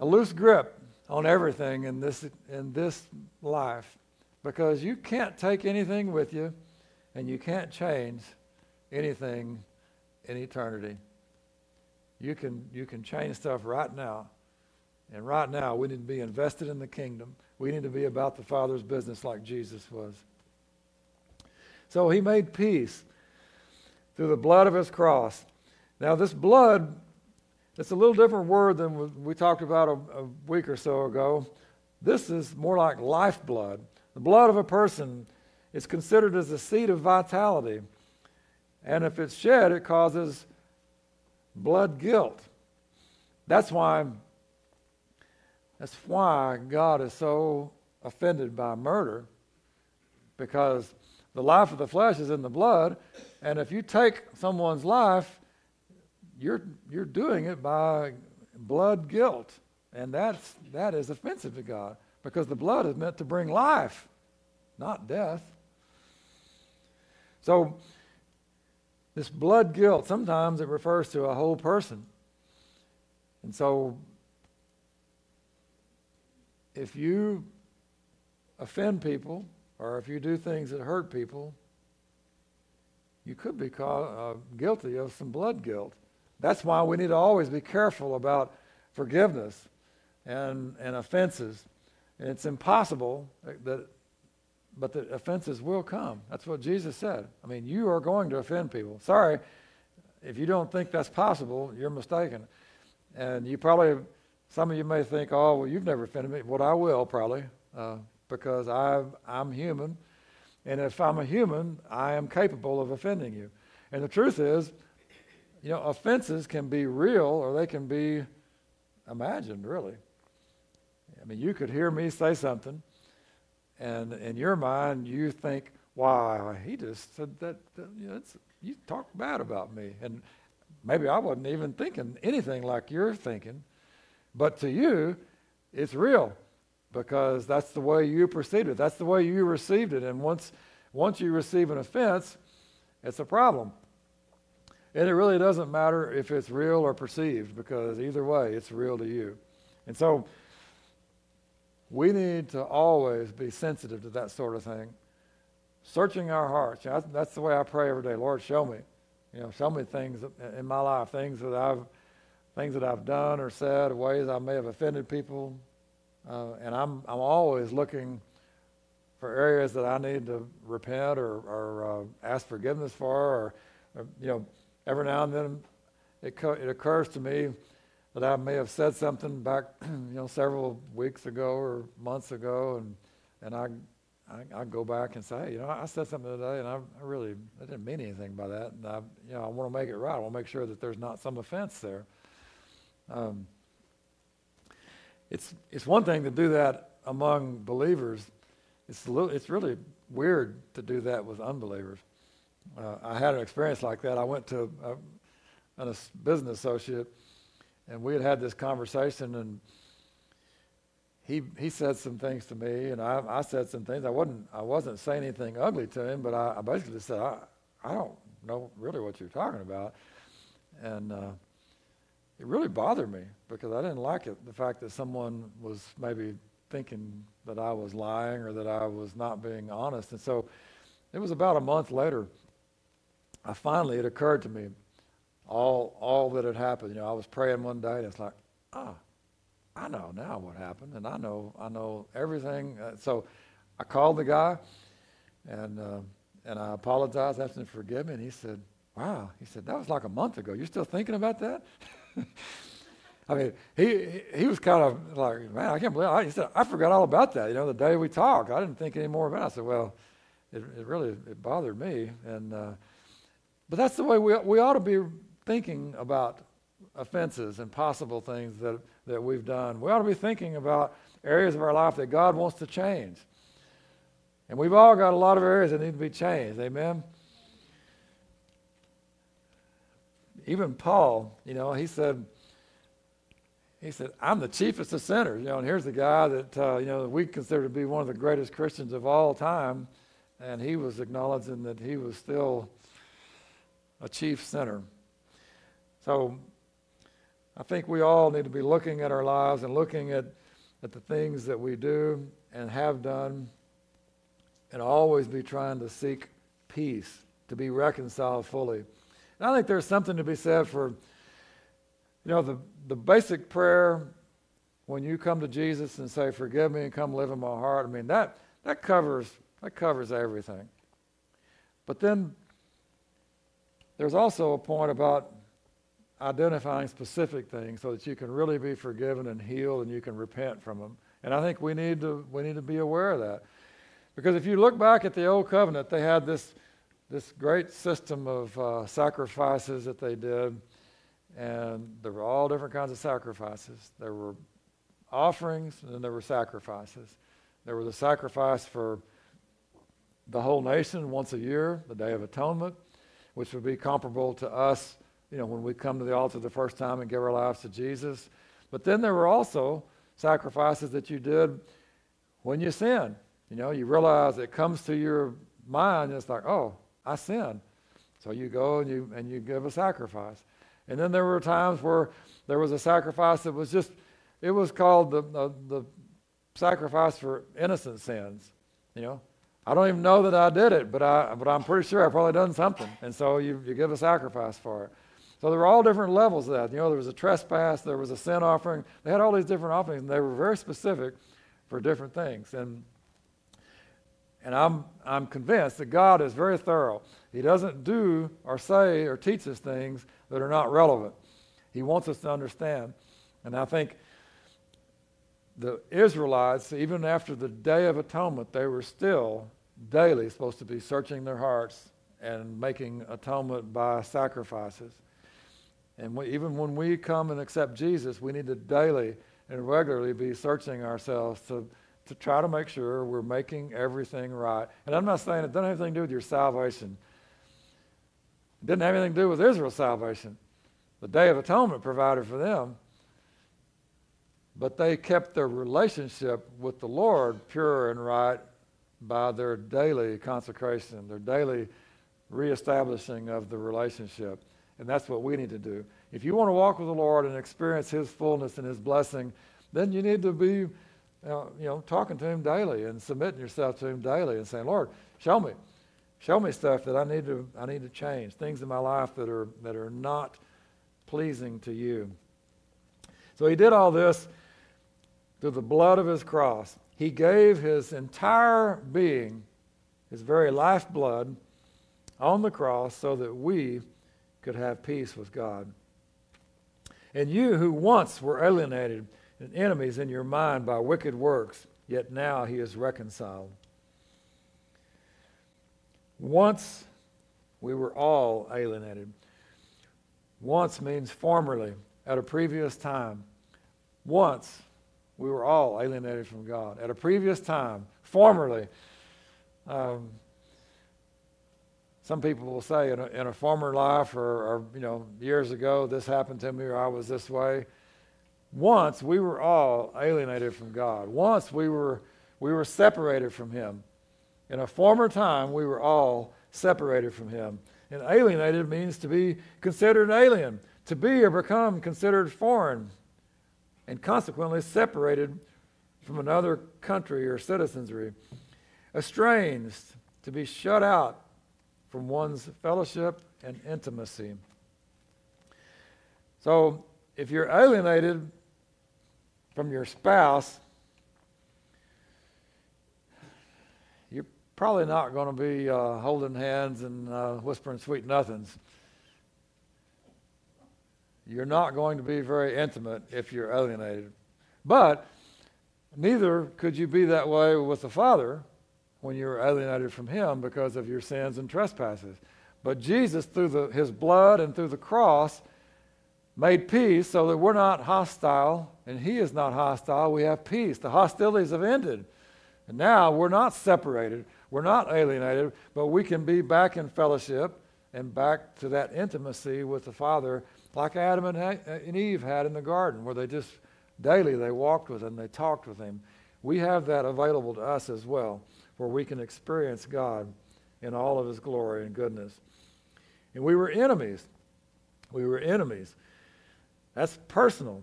a loose grip on everything in this, in this life because you can't take anything with you and you can't change anything in eternity. You can, you can change stuff right now. And right now, we need to be invested in the kingdom. We need to be about the Father's business like Jesus was. So he made peace through the blood of his cross. Now, this blood, it's a little different word than we talked about a, a week or so ago. This is more like lifeblood. The blood of a person is considered as a seed of vitality. And if it's shed, it causes blood guilt. That's why that's why God is so offended by murder because the life of the flesh is in the blood, and if you take someone's life, you're, you're doing it by blood guilt. And that's, that is offensive to God because the blood is meant to bring life, not death. So, this blood guilt, sometimes it refers to a whole person. And so, if you offend people, or if you do things that hurt people, you could be uh, guilty of some blood guilt. That's why we need to always be careful about forgiveness and, and offenses. And it's impossible that, but the offenses will come. That's what Jesus said. I mean, you are going to offend people. Sorry, if you don't think that's possible, you're mistaken. And you probably, some of you may think, oh, well, you've never offended me. Well, I will probably. Uh, because i I'm human. And if I'm a human, I am capable of offending you. And the truth is, you know, offenses can be real or they can be imagined, really. I mean, you could hear me say something, and in your mind, you think, wow, he just said that, that you, know, you talk bad about me. And maybe I wasn't even thinking anything like you're thinking, but to you, it's real because that's the way you perceived it. That's the way you received it. And once, once you receive an offense, it's a problem. And it really doesn't matter if it's real or perceived because either way, it's real to you. And so we need to always be sensitive to that sort of thing. Searching our hearts. You know, that's the way I pray every day. Lord, show me. You know, show me things in my life, things that I've things that I've done or said, ways I may have offended people, uh, and I'm, I'm always looking for areas that I need to repent or, or uh, ask forgiveness for, or, or, you know, every now and then it, co- it occurs to me that I may have said something back, [clears throat] you know, several weeks ago or months ago, and and I, I, I go back and say, hey, you know, I said something today, and I, I really I didn't mean anything by that, and I, you know, I want to make it right. I want to make sure that there's not some offense there. Um, it's, it's one thing to do that among believers. It's, little, it's really weird to do that with unbelievers. Uh, I had an experience like that. I went to a, a business associate, and we had had this conversation, and he he said some things to me, and I, I said some things. I wasn't I wasn't saying anything ugly to him, but I, I basically said I I don't know really what you're talking about, and uh, it really bothered me because I didn't like it, the fact that someone was maybe thinking that I was lying or that I was not being honest. And so it was about a month later, I finally, it occurred to me all, all that had happened. You know, I was praying one day and it's like, ah, I know now what happened and I know, I know everything. Uh, so I called the guy and, uh, and I apologized, asked him to forgive me, and he said, Wow. He said, That was like a month ago. You're still thinking about that? [laughs] [laughs] I mean, he he was kind of like, man, I can't believe. I, he said, I forgot all about that. You know, the day we talked, I didn't think any more about. it. I said, well, it, it really it bothered me, and uh, but that's the way we we ought to be thinking about offenses and possible things that that we've done. We ought to be thinking about areas of our life that God wants to change, and we've all got a lot of areas that need to be changed. Amen. Even Paul, you know, he said he said, I'm the chiefest of sinners. You know, and here's the guy that, uh, you know, we consider to be one of the greatest Christians of all time. And he was acknowledging that he was still a chief sinner. So I think we all need to be looking at our lives and looking at, at the things that we do and have done and always be trying to seek peace, to be reconciled fully. I think there's something to be said for, you know, the the basic prayer when you come to Jesus and say, "Forgive me and come live in my heart," I mean that that covers that covers everything. But then there's also a point about identifying specific things so that you can really be forgiven and healed and you can repent from them. And I think we need to we need to be aware of that. Because if you look back at the old covenant, they had this this great system of uh, sacrifices that they did and there were all different kinds of sacrifices. There were offerings, and then there were sacrifices. There was a sacrifice for the whole nation once a year, the Day of Atonement, which would be comparable to us, you know, when we come to the altar the first time and give our lives to Jesus. But then there were also sacrifices that you did when you sin. You know, you realize it comes to your mind, and it's like, oh, I sinned. So you go and you and you give a sacrifice. And then there were times where there was a sacrifice that was just, it was called the, the, the sacrifice for innocent sins. You know, I don't even know that I did it, but, I, but I'm pretty sure I probably done something. And so you, you give a sacrifice for it. So there were all different levels of that. You know, there was a trespass, there was a sin offering. They had all these different offerings, and they were very specific for different things. And and I'm, I'm convinced that God is very thorough. He doesn't do or say or teach us things that are not relevant. He wants us to understand. And I think the Israelites, even after the Day of Atonement, they were still daily supposed to be searching their hearts and making atonement by sacrifices. And we, even when we come and accept Jesus, we need to daily and regularly be searching ourselves to, to try to make sure we're making everything right. And I'm not saying it doesn't have anything to do with your salvation. It didn't have anything to do with Israel's salvation. The Day of Atonement provided for them. But they kept their relationship with the Lord pure and right by their daily consecration, their daily reestablishing of the relationship. And that's what we need to do. If you want to walk with the Lord and experience His fullness and His blessing, then you need to be, you know, talking to Him daily and submitting yourself to Him daily and saying, Lord, show me. Show me stuff that I need to I need to change, things in my life that are that are not pleasing to you. So he did all this through the blood of his cross. He gave his entire being, his very lifeblood, on the cross so that we could have peace with God. And you who once were alienated and enemies in your mind by wicked works, yet now he is reconciled once we were all alienated. Once means formerly, at a previous time. Once we were all alienated from God. At a previous time, formerly. Um, some people will say in a, in a former life or, or, you know, years ago, this happened to me or I was this way. Once we were all alienated from God. Once we were, we were separated from Him. In a former time, we were all separated from him. And alienated means to be considered an alien, to be or become considered foreign, and consequently separated from another country or citizenry. Estranged, to be shut out from one's fellowship and intimacy. So, if you're alienated from your spouse, you're probably not going to be uh, holding hands and uh, whispering sweet nothings. you're not going to be very intimate if you're alienated. But neither could you be that way with the Father when you're alienated from Him because of your sins and trespasses. But Jesus, through the, His blood and through the cross, made peace so that we're not hostile and He is not hostile. We have peace. The hostilities have ended. And now we're not separated, we're not alienated, but we can be back in fellowship and back to that intimacy with the Father like Adam and, uh, and Eve had in the garden, where they just daily they walked with him, they talked with him. We have that available to us as well, where we can experience God in all of his glory and goodness. And we were enemies. We were enemies. That's personal.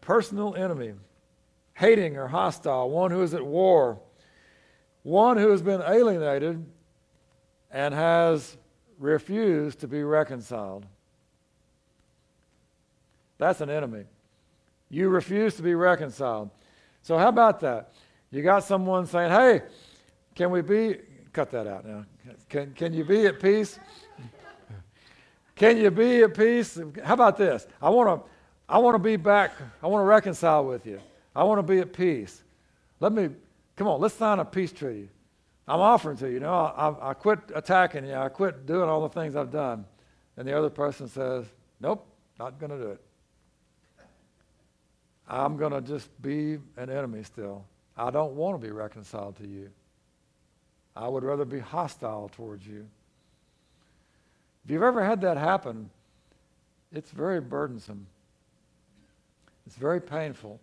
Personal enemy. Hating or hostile, one who is at war, one who has been alienated and has refused to be reconciled. That's an enemy. You refuse to be reconciled. So, how about that? You got someone saying, Hey, can we be, cut that out now. Can, can you be at peace? Can you be at peace? How about this? I want to I want to be back. I want to reconcile with you. I want to be at peace. Let me, come on, let's sign a peace treaty. I'm offering to you. You know, I, I quit attacking you. I quit doing all the things I've done. And the other person says, Nope, not going to do it. I'm going to just be an enemy still. I don't want to be reconciled to you. I would rather be hostile towards you. If you've ever had that happen, it's very burdensome. It's very painful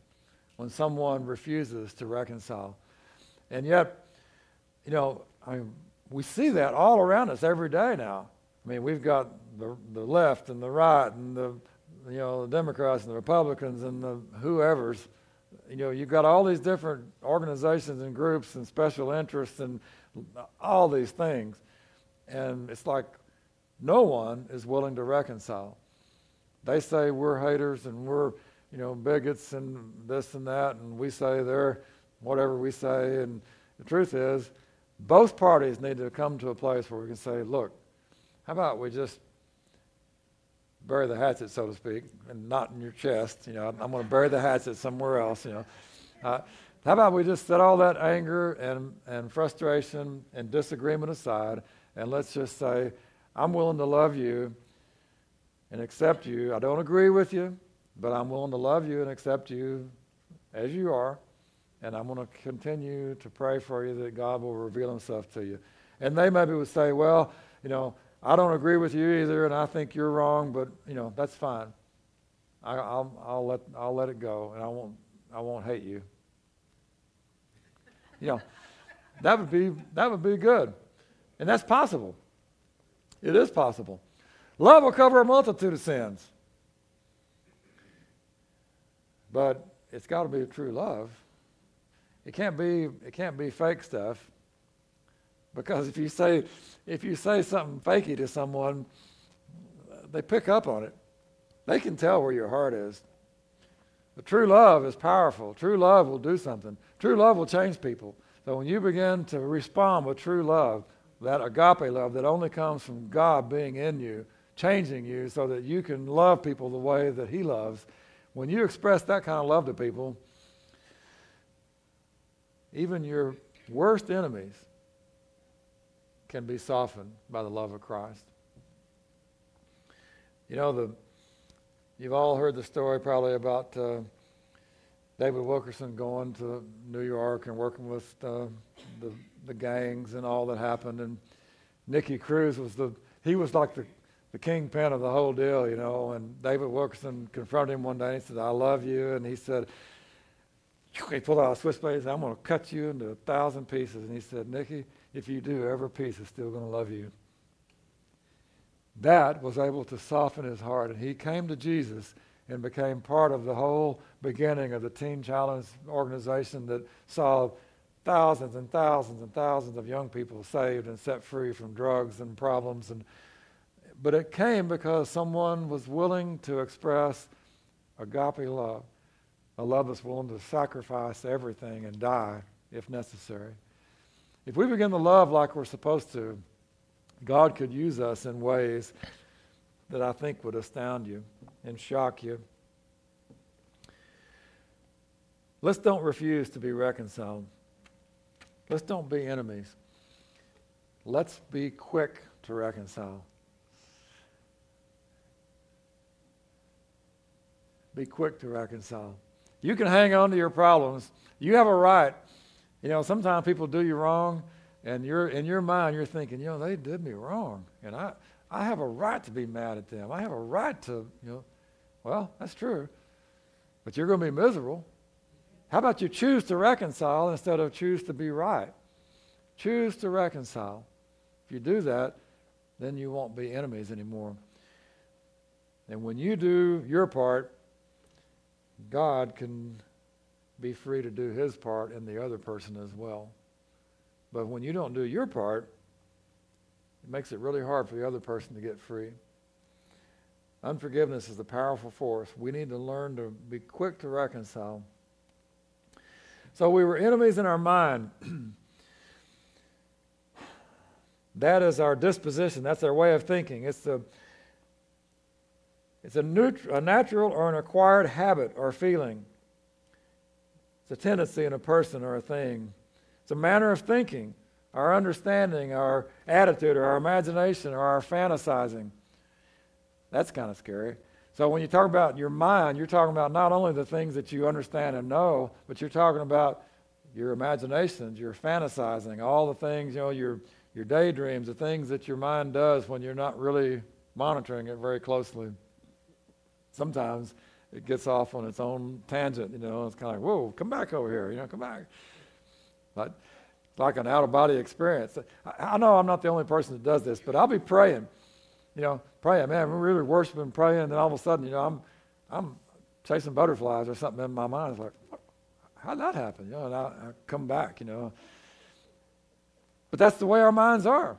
when someone refuses to reconcile. And yet, you know, I mean, we see that all around us every day now. I mean, we've got the, the left and the right and the you know, the Democrats and the Republicans and the whoever's. You know, you've got all these different organizations and groups and special interests and all these things. And it's like no one is willing to reconcile. They say we're haters and we're, you know, bigots and this and that, and we say they're whatever we say. And the truth is, both parties need to come to a place where we can say, look, how about we just bury the hatchet, so to speak, and not in your chest. You know, I'm going to bury the hatchet somewhere else. You know, uh, how about we just set all that anger and and frustration and disagreement aside, and let's just say, I'm willing to love you and accept you. I don't agree with you, but I'm willing to love you and accept you as you are. And I'm going to continue to pray for you that God will reveal himself to you. And they maybe would say, well, you know, I don't agree with you either, and I think you're wrong, but you know that's fine. I, will I'll let I'll let it go, and I won't I won't hate you. You know, that would be that would be good, and that's possible. It is possible. Love will cover a multitude of sins, but it's got to be true love. It can't be it can't be fake stuff. Because if you say if you say something fakey to someone, they pick up on it. They can tell where your heart is. But true love is powerful. True love will do something. True love will change people. So when you begin to respond with true love, that agape love that only comes from God being in you, changing you so that you can love people the way that He loves, when you express that kind of love to people, even your worst enemies can be softened by the love of Christ. You know, the, you've all heard the story probably about uh, David Wilkerson going to New York and working with uh, the, the gangs and all that happened. And Nicky Cruz was the, he was like the, the kingpin of the whole deal, you know. And David Wilkerson confronted him one day and he said, I love you. And he said, he pulled out a switchblade and said, I'm going to cut you into a thousand pieces. And he said, Nicky, if you do, every piece is still going to love you. That was able to soften his heart, and he came to Jesus and became part of the whole beginning of the Teen Challenge organization that saw thousands and thousands and thousands of young people saved and set free from drugs and problems. And, but it came because someone was willing to express agape love, a love that's willing to sacrifice everything and die if necessary. If we begin to love like we're supposed to, God could use us in ways that I think would astound you and shock you. Let's don't refuse to be reconciled. Let's don't be enemies. Let's be quick to reconcile. Be quick to reconcile. You can hang on to your problems. You have a right. You know, sometimes people do you wrong, and you're in your mind you're thinking, you know, they did me wrong, and I, I have a right to be mad at them. I have a right to, you know, well, that's true, but you're going to be miserable. How about you choose to reconcile instead of choose to be right? Choose to reconcile. If you do that, then you won't be enemies anymore. And when you do your part, God can be free to do his part in the other person as well. But when you don't do your part, it makes it really hard for the other person to get free. Unforgiveness is a powerful force. We need to learn to be quick to reconcile. So we were enemies in our mind. [clears throat] that is our disposition. That's our way of thinking. It's the it's a, neut- a natural or an acquired habit or feeling. It's a tendency in a person or a thing. It's a manner of thinking, our understanding, our attitude, or our imagination, or our fantasizing. That's kind of scary. So when you talk about your mind, you're talking about not only the things that you understand and know, but you're talking about your imaginations, your fantasizing, all the things, you know, your your daydreams, the things that your mind does when you're not really monitoring it very closely sometimes it gets off on its own tangent, you know, it's kind of like, whoa, come back over here, you know, come back. But like an out of body experience. I, I, know I'm not the only person that does this, but I'll be praying, you know, praying, man, we're really worshiping, praying, and then all of a sudden, you know, I'm, I'm chasing butterflies or something in my mind. It's like, how'd that happen? You know, and I, I come back, you know. But that's the way our minds are.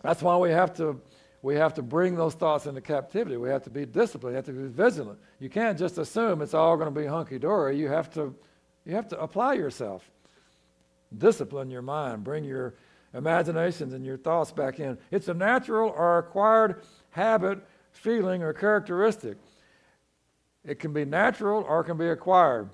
That's why we have to we have to bring those thoughts into captivity. We have to be disciplined. We have to be vigilant. You can't just assume it's all going to be hunky dory. You have to, you have to apply yourself. Discipline your mind. Bring your imaginations and your thoughts back in. It's a natural or acquired habit, feeling, or characteristic. It can be natural or it can be acquired.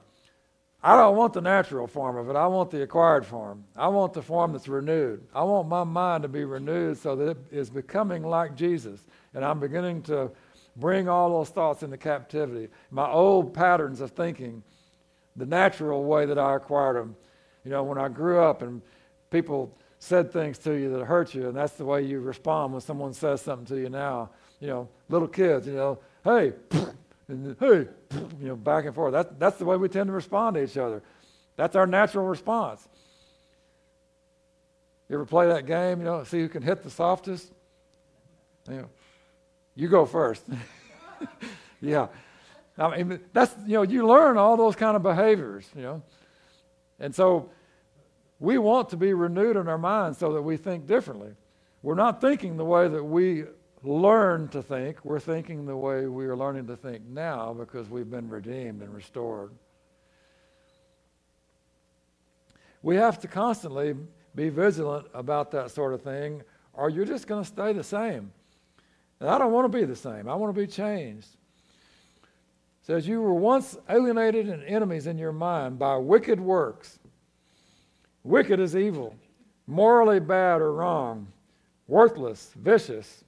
I don't want the natural form of it. I want the acquired form. I want the form that's renewed. I want my mind to be renewed so that it is becoming like Jesus. And I'm beginning to bring all those thoughts into captivity. My old patterns of thinking, the natural way that I acquired them. You know, when I grew up and people said things to you that hurt you, and that's the way you respond when someone says something to you now. You know, little kids, you know, hey, [laughs] and hey, [laughs] you know, back and forth. That, that's the way we tend to respond to each other. That's our natural response. You ever play that game, you know, see who can hit the softest? You know, you go first. [laughs] yeah. I mean, that's, you know, you learn all those kind of behaviors, you know. And so we want to be renewed in our minds so that we think differently. We're not thinking the way that we learn to think. We're thinking the way we are learning to think now because we've been redeemed and restored. We have to constantly be vigilant about that sort of thing, or you're just going to stay the same. And I don't want to be the same. I want to be changed. It says you were once alienated and enemies in your mind by wicked works. Wicked is evil, morally bad or wrong, worthless, vicious,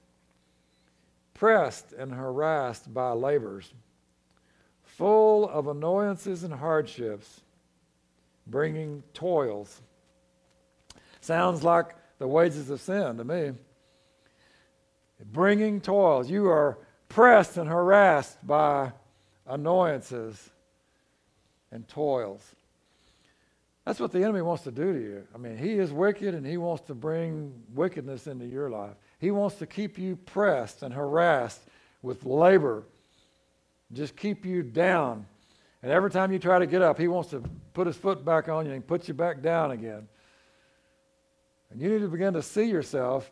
pressed and harassed by labors, full of annoyances and hardships, bringing toils. Sounds like the wages of sin to me. Bringing toils. You are pressed and harassed by annoyances and toils. That's what the enemy wants to do to you. I mean, he is wicked and he wants to bring wickedness into your life. He wants to keep you pressed and harassed with labor, just keep you down. And every time you try to get up, he wants to put his foot back on you and put you back down again. And you need to begin to see yourself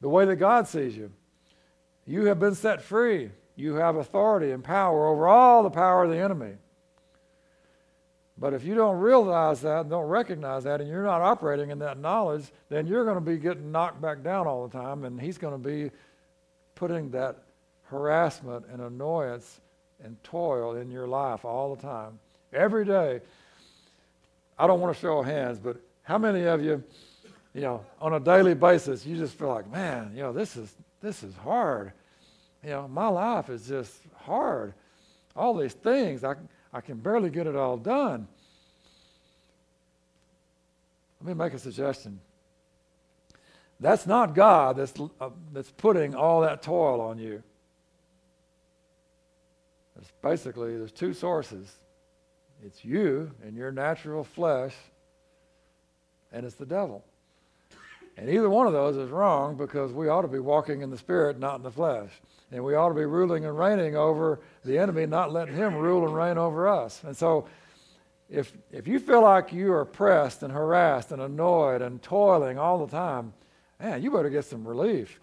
the way that God sees you. You have been set free. You have authority and power over all the power of the enemy. But if you don't realize that don't recognize that and you're not operating in that knowledge, then you're going to be getting knocked back down all the time and he's going to be putting that harassment and annoyance and toil in your life all the time. Every day. I don't want to show hands, but how many of you, you know, on a daily basis, you just feel like, man, you know, this is this is hard. You know, my life is just hard. All these things, I I can barely get it all done. Let me make a suggestion. That's not God that's, uh, that's putting all that toil on you. It's basically, there's two sources it's you and your natural flesh, and it's the devil. And either one of those is wrong because we ought to be walking in the spirit, not in the flesh. And we ought to be ruling and reigning over the enemy, not letting him rule and reign over us. And so, if, if you feel like you are pressed and harassed and annoyed and toiling all the time, man, you better get some relief.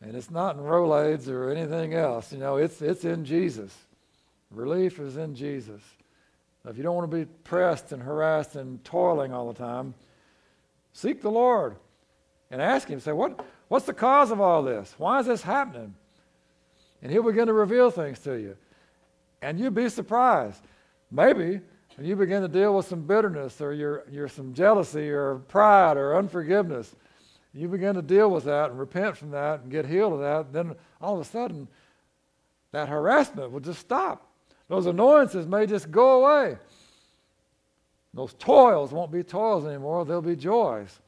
And it's not in Rolaids or anything else. You know, it's, it's in Jesus. Relief is in Jesus. If you don't want to be pressed and harassed and toiling all the time, seek the Lord and ask Him. Say, what, what's the cause of all this? Why is this happening? And He'll begin to reveal things to you. And you'd be surprised. Maybe when you begin to deal with some bitterness or your, your some jealousy or pride or unforgiveness, you begin to deal with that and repent from that and get healed of that, then all of a sudden that harassment will just stop. Those annoyances may just go away. Those toils won't be toils anymore, they'll be joys.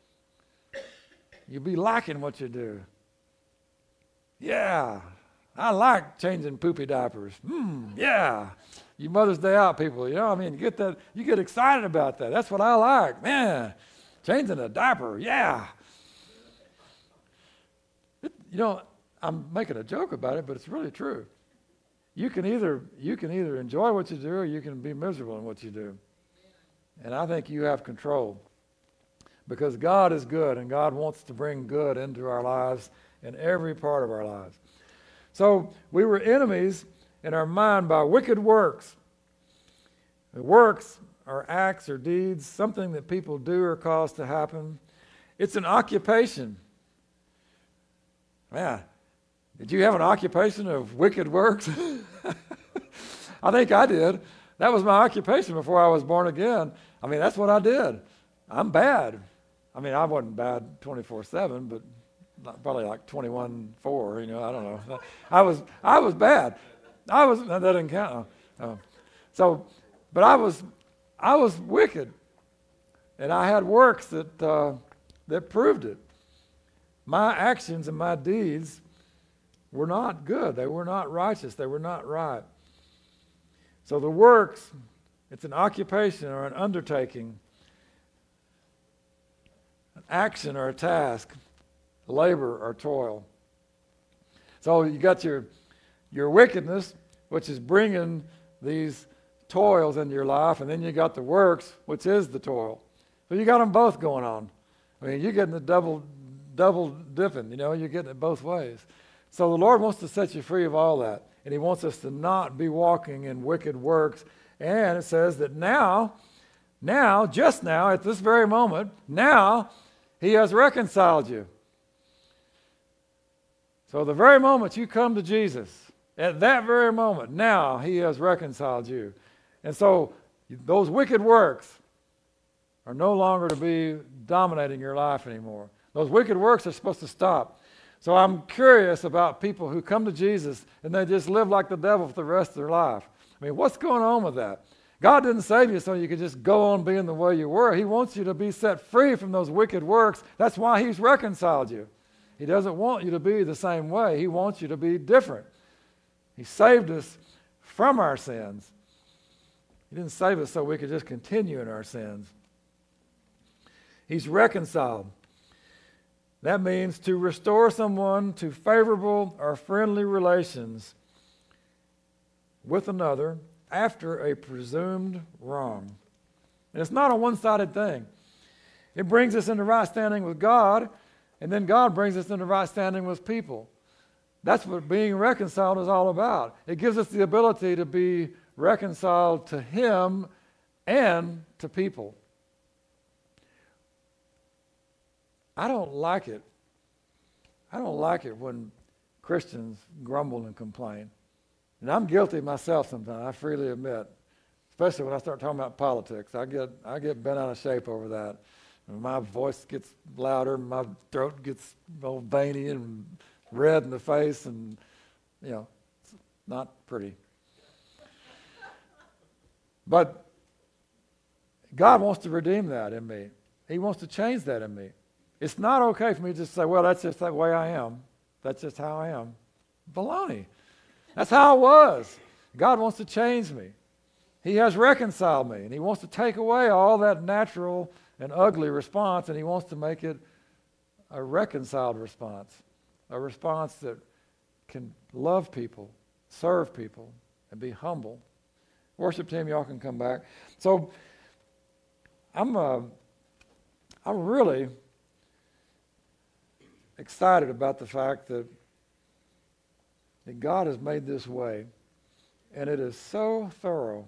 You'll be liking what you do. Yeah, I like changing poopy diapers. Hmm, yeah. You Mother's Day out people, you know, I mean, you get that, you get excited about that. That's what I like. Man, changing a diaper, yeah. It, you know, I'm making a joke about it, but it's really true. You can either you can either enjoy what you do or you can be miserable in what you do. And I think you have control. Because God is good and God wants to bring good into our lives in every part of our lives. So we were enemies in our mind by wicked works. The works are acts or deeds, something that people do or cause to happen. It's an occupation. Man, did you have an occupation of wicked works? [laughs] I think I did. That was my occupation before I was born again. I mean, that's what I did. I'm bad. I mean, I wasn't bad 24 7, but probably like 21 4, you know, I don't know. I was, I was bad. I was, that didn't count. Uh, so, but I was, I was wicked. And I had works that, uh, that proved it. My actions and my deeds were not good. They were not righteous. They were not right. So the works, it's an occupation or an undertaking, an action or a task, labor or toil. So you got your, your wickedness, which is bringing these toils into your life, and then you got the works, which is the toil. So you got them both going on. I mean, you're getting the double, double dipping, you know, you're getting it both ways. So the Lord wants to set you free of all that. And He wants us to not be walking in wicked works. And it says that now, now, just now, at this very moment, now, He has reconciled you. So the very moment you come to Jesus, at that very moment, now He has reconciled you. And so those wicked works are no longer to be dominating your life anymore. Those wicked works are supposed to stop. So I'm curious about people who come to Jesus and they just live like the devil for the rest of their life. I mean, what's going on with that? God didn't save you so you could just go on being the way you were. He wants you to be set free from those wicked works. That's why He's reconciled you. He doesn't want you to be the same way, He wants you to be different. He saved us from our sins. He didn't save us so we could just continue in our sins. He's reconciled. That means to restore someone to favorable or friendly relations with another after a presumed wrong. And it's not a one sided thing. It brings us into right standing with God, and then God brings us into right standing with people. That's what being reconciled is all about. It gives us the ability to be reconciled to Him and to people. I don't like it. I don't like it when Christians grumble and complain. And I'm guilty myself sometimes, I freely admit. Especially when I start talking about politics. I get, I get bent out of shape over that. My voice gets louder, my throat gets all veiny and red in the face, and, you know, it's not pretty. But God wants to redeem that in me. He wants to change that in me. It's not okay for me to just say, well, that's just the way I am. That's just how I am. Baloney. That's how I was. God wants to change me. He has reconciled me, and He wants to take away all that natural and ugly response, and He wants to make it a reconciled response, a response that can love people, serve people, and be humble. Worship team, y'all can come back. So, I'm, uh, I'm really excited about the fact that, that God has made this way, and it is so thorough.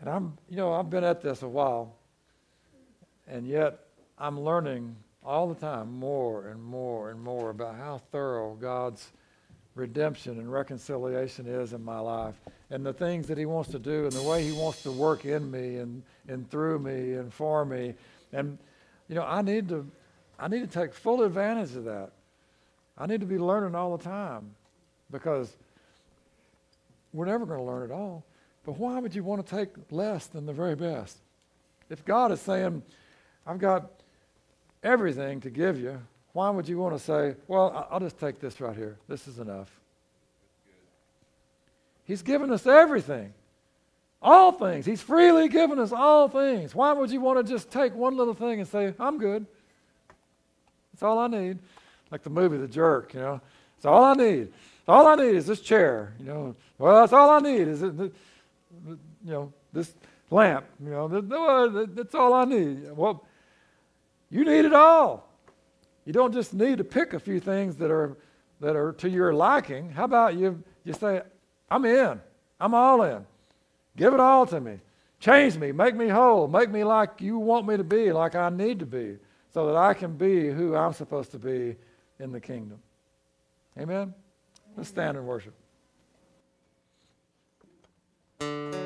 And I'm, you know, I've been at this a while, and yet I'm learning all the time more and more and more about how thorough God's redemption and reconciliation is in my life and the things that he wants to do and the way he wants to work in me and, and through me and for me. And, you know, I need to I need to take full advantage of that. I need to be learning all the time because we're never going to learn it all. But why would you want to take less than the very best? If God is saying, I've got everything to give you, why would you want to say, well, I'll just take this right here. This is enough. He's given us everything. All things. He's freely given us all things. Why would you want to just take one little thing and say, I'm good? That's all I need. Like the movie The Jerk, you know. That's all I need. All I need is this chair, you know. Well, that's all I need is, it, you know, this lamp, you know. That's all I need. Well, you need it all. You don't just need to pick a few things that are that are to your liking. How about you you say, I'm in. I'm all in. Give it all to me. Change me, make me whole, make me like you want me to be, like I need to be, so that I can be who I'm supposed to be in the kingdom. Amen? Let's stand and worship. How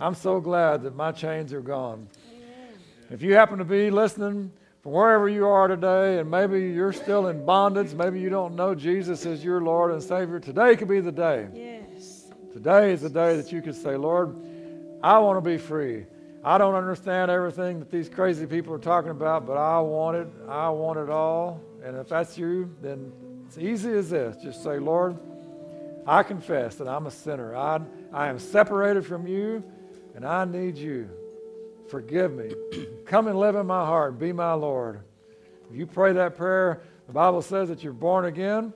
I'm so glad that my chains are gone. If you happen to be listening from wherever you are today, and maybe you're still in bondage, maybe you don't know Jesus as your Lord and Savior, today could be the day. Yes. Today is the day that you could say, Lord, I want to be free. I don't understand everything that these crazy people are talking about, but I want it. I want it all. And if that's you, then it's easy as this. Just say, Lord, I confess that I'm a sinner. I, I am separated from you, and I need you. Forgive me. Come and live in my heart. Be my Lord. If you pray that prayer, the Bible says that you're born again.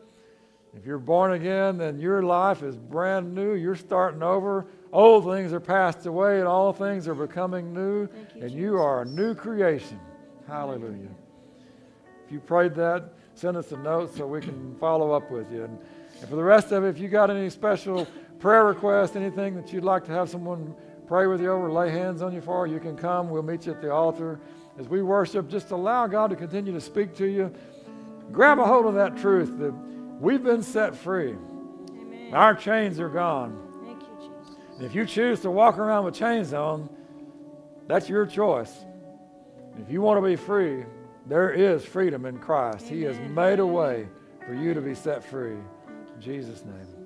If you're born again, then your life is brand new. You're starting over. Old things are passed away, and all things are becoming new. You, and you are a new creation. Hallelujah. If you prayed that, send us a note so we can follow up with you. And, and for the rest of it, if you got any special prayer requests, anything that you'd like to have someone pray with you over, lay hands on you for, you can come. We'll meet you at the altar. As we worship, just allow God to continue to speak to you. Grab a hold of that truth that we've been set free. Amen. Our chains are gone. Thank you, Jesus. And if you choose to walk around with chains on, that's your choice. If you want to be free, there is freedom in Christ. He has made a way for you to be set free. In Jesus' name.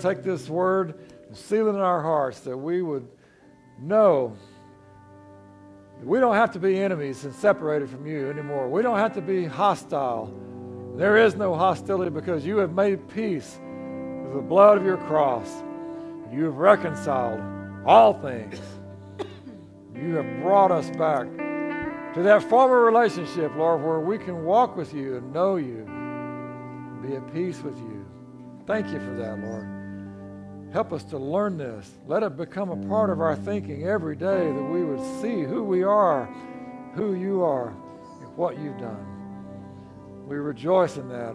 Take this word and seal it in our hearts that we would know that we don't have to be enemies and separated from you anymore. We don't have to be hostile. There is no hostility because you have made peace with the blood of your cross. You have reconciled all things. You have brought us back to that former relationship, Lord, where we can walk with you and know you, and be at peace with you. Thank you for that, Lord. Help us to learn this. Let it become a part of our thinking every day that we would see who we are, who you are, and what you've done. We rejoice in that.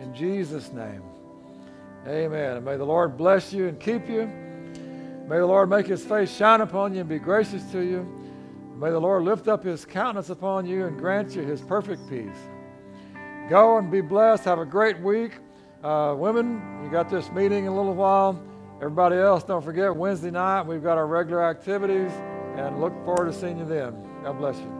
In Jesus' name. Amen. And may the Lord bless you and keep you. May the Lord make his face shine upon you and be gracious to you. May the Lord lift up his countenance upon you and grant you his perfect peace. Go and be blessed. Have a great week. Uh, women, you got this meeting in a little while. Everybody else, don't forget Wednesday night, we've got our regular activities and look forward to seeing you then. God bless you.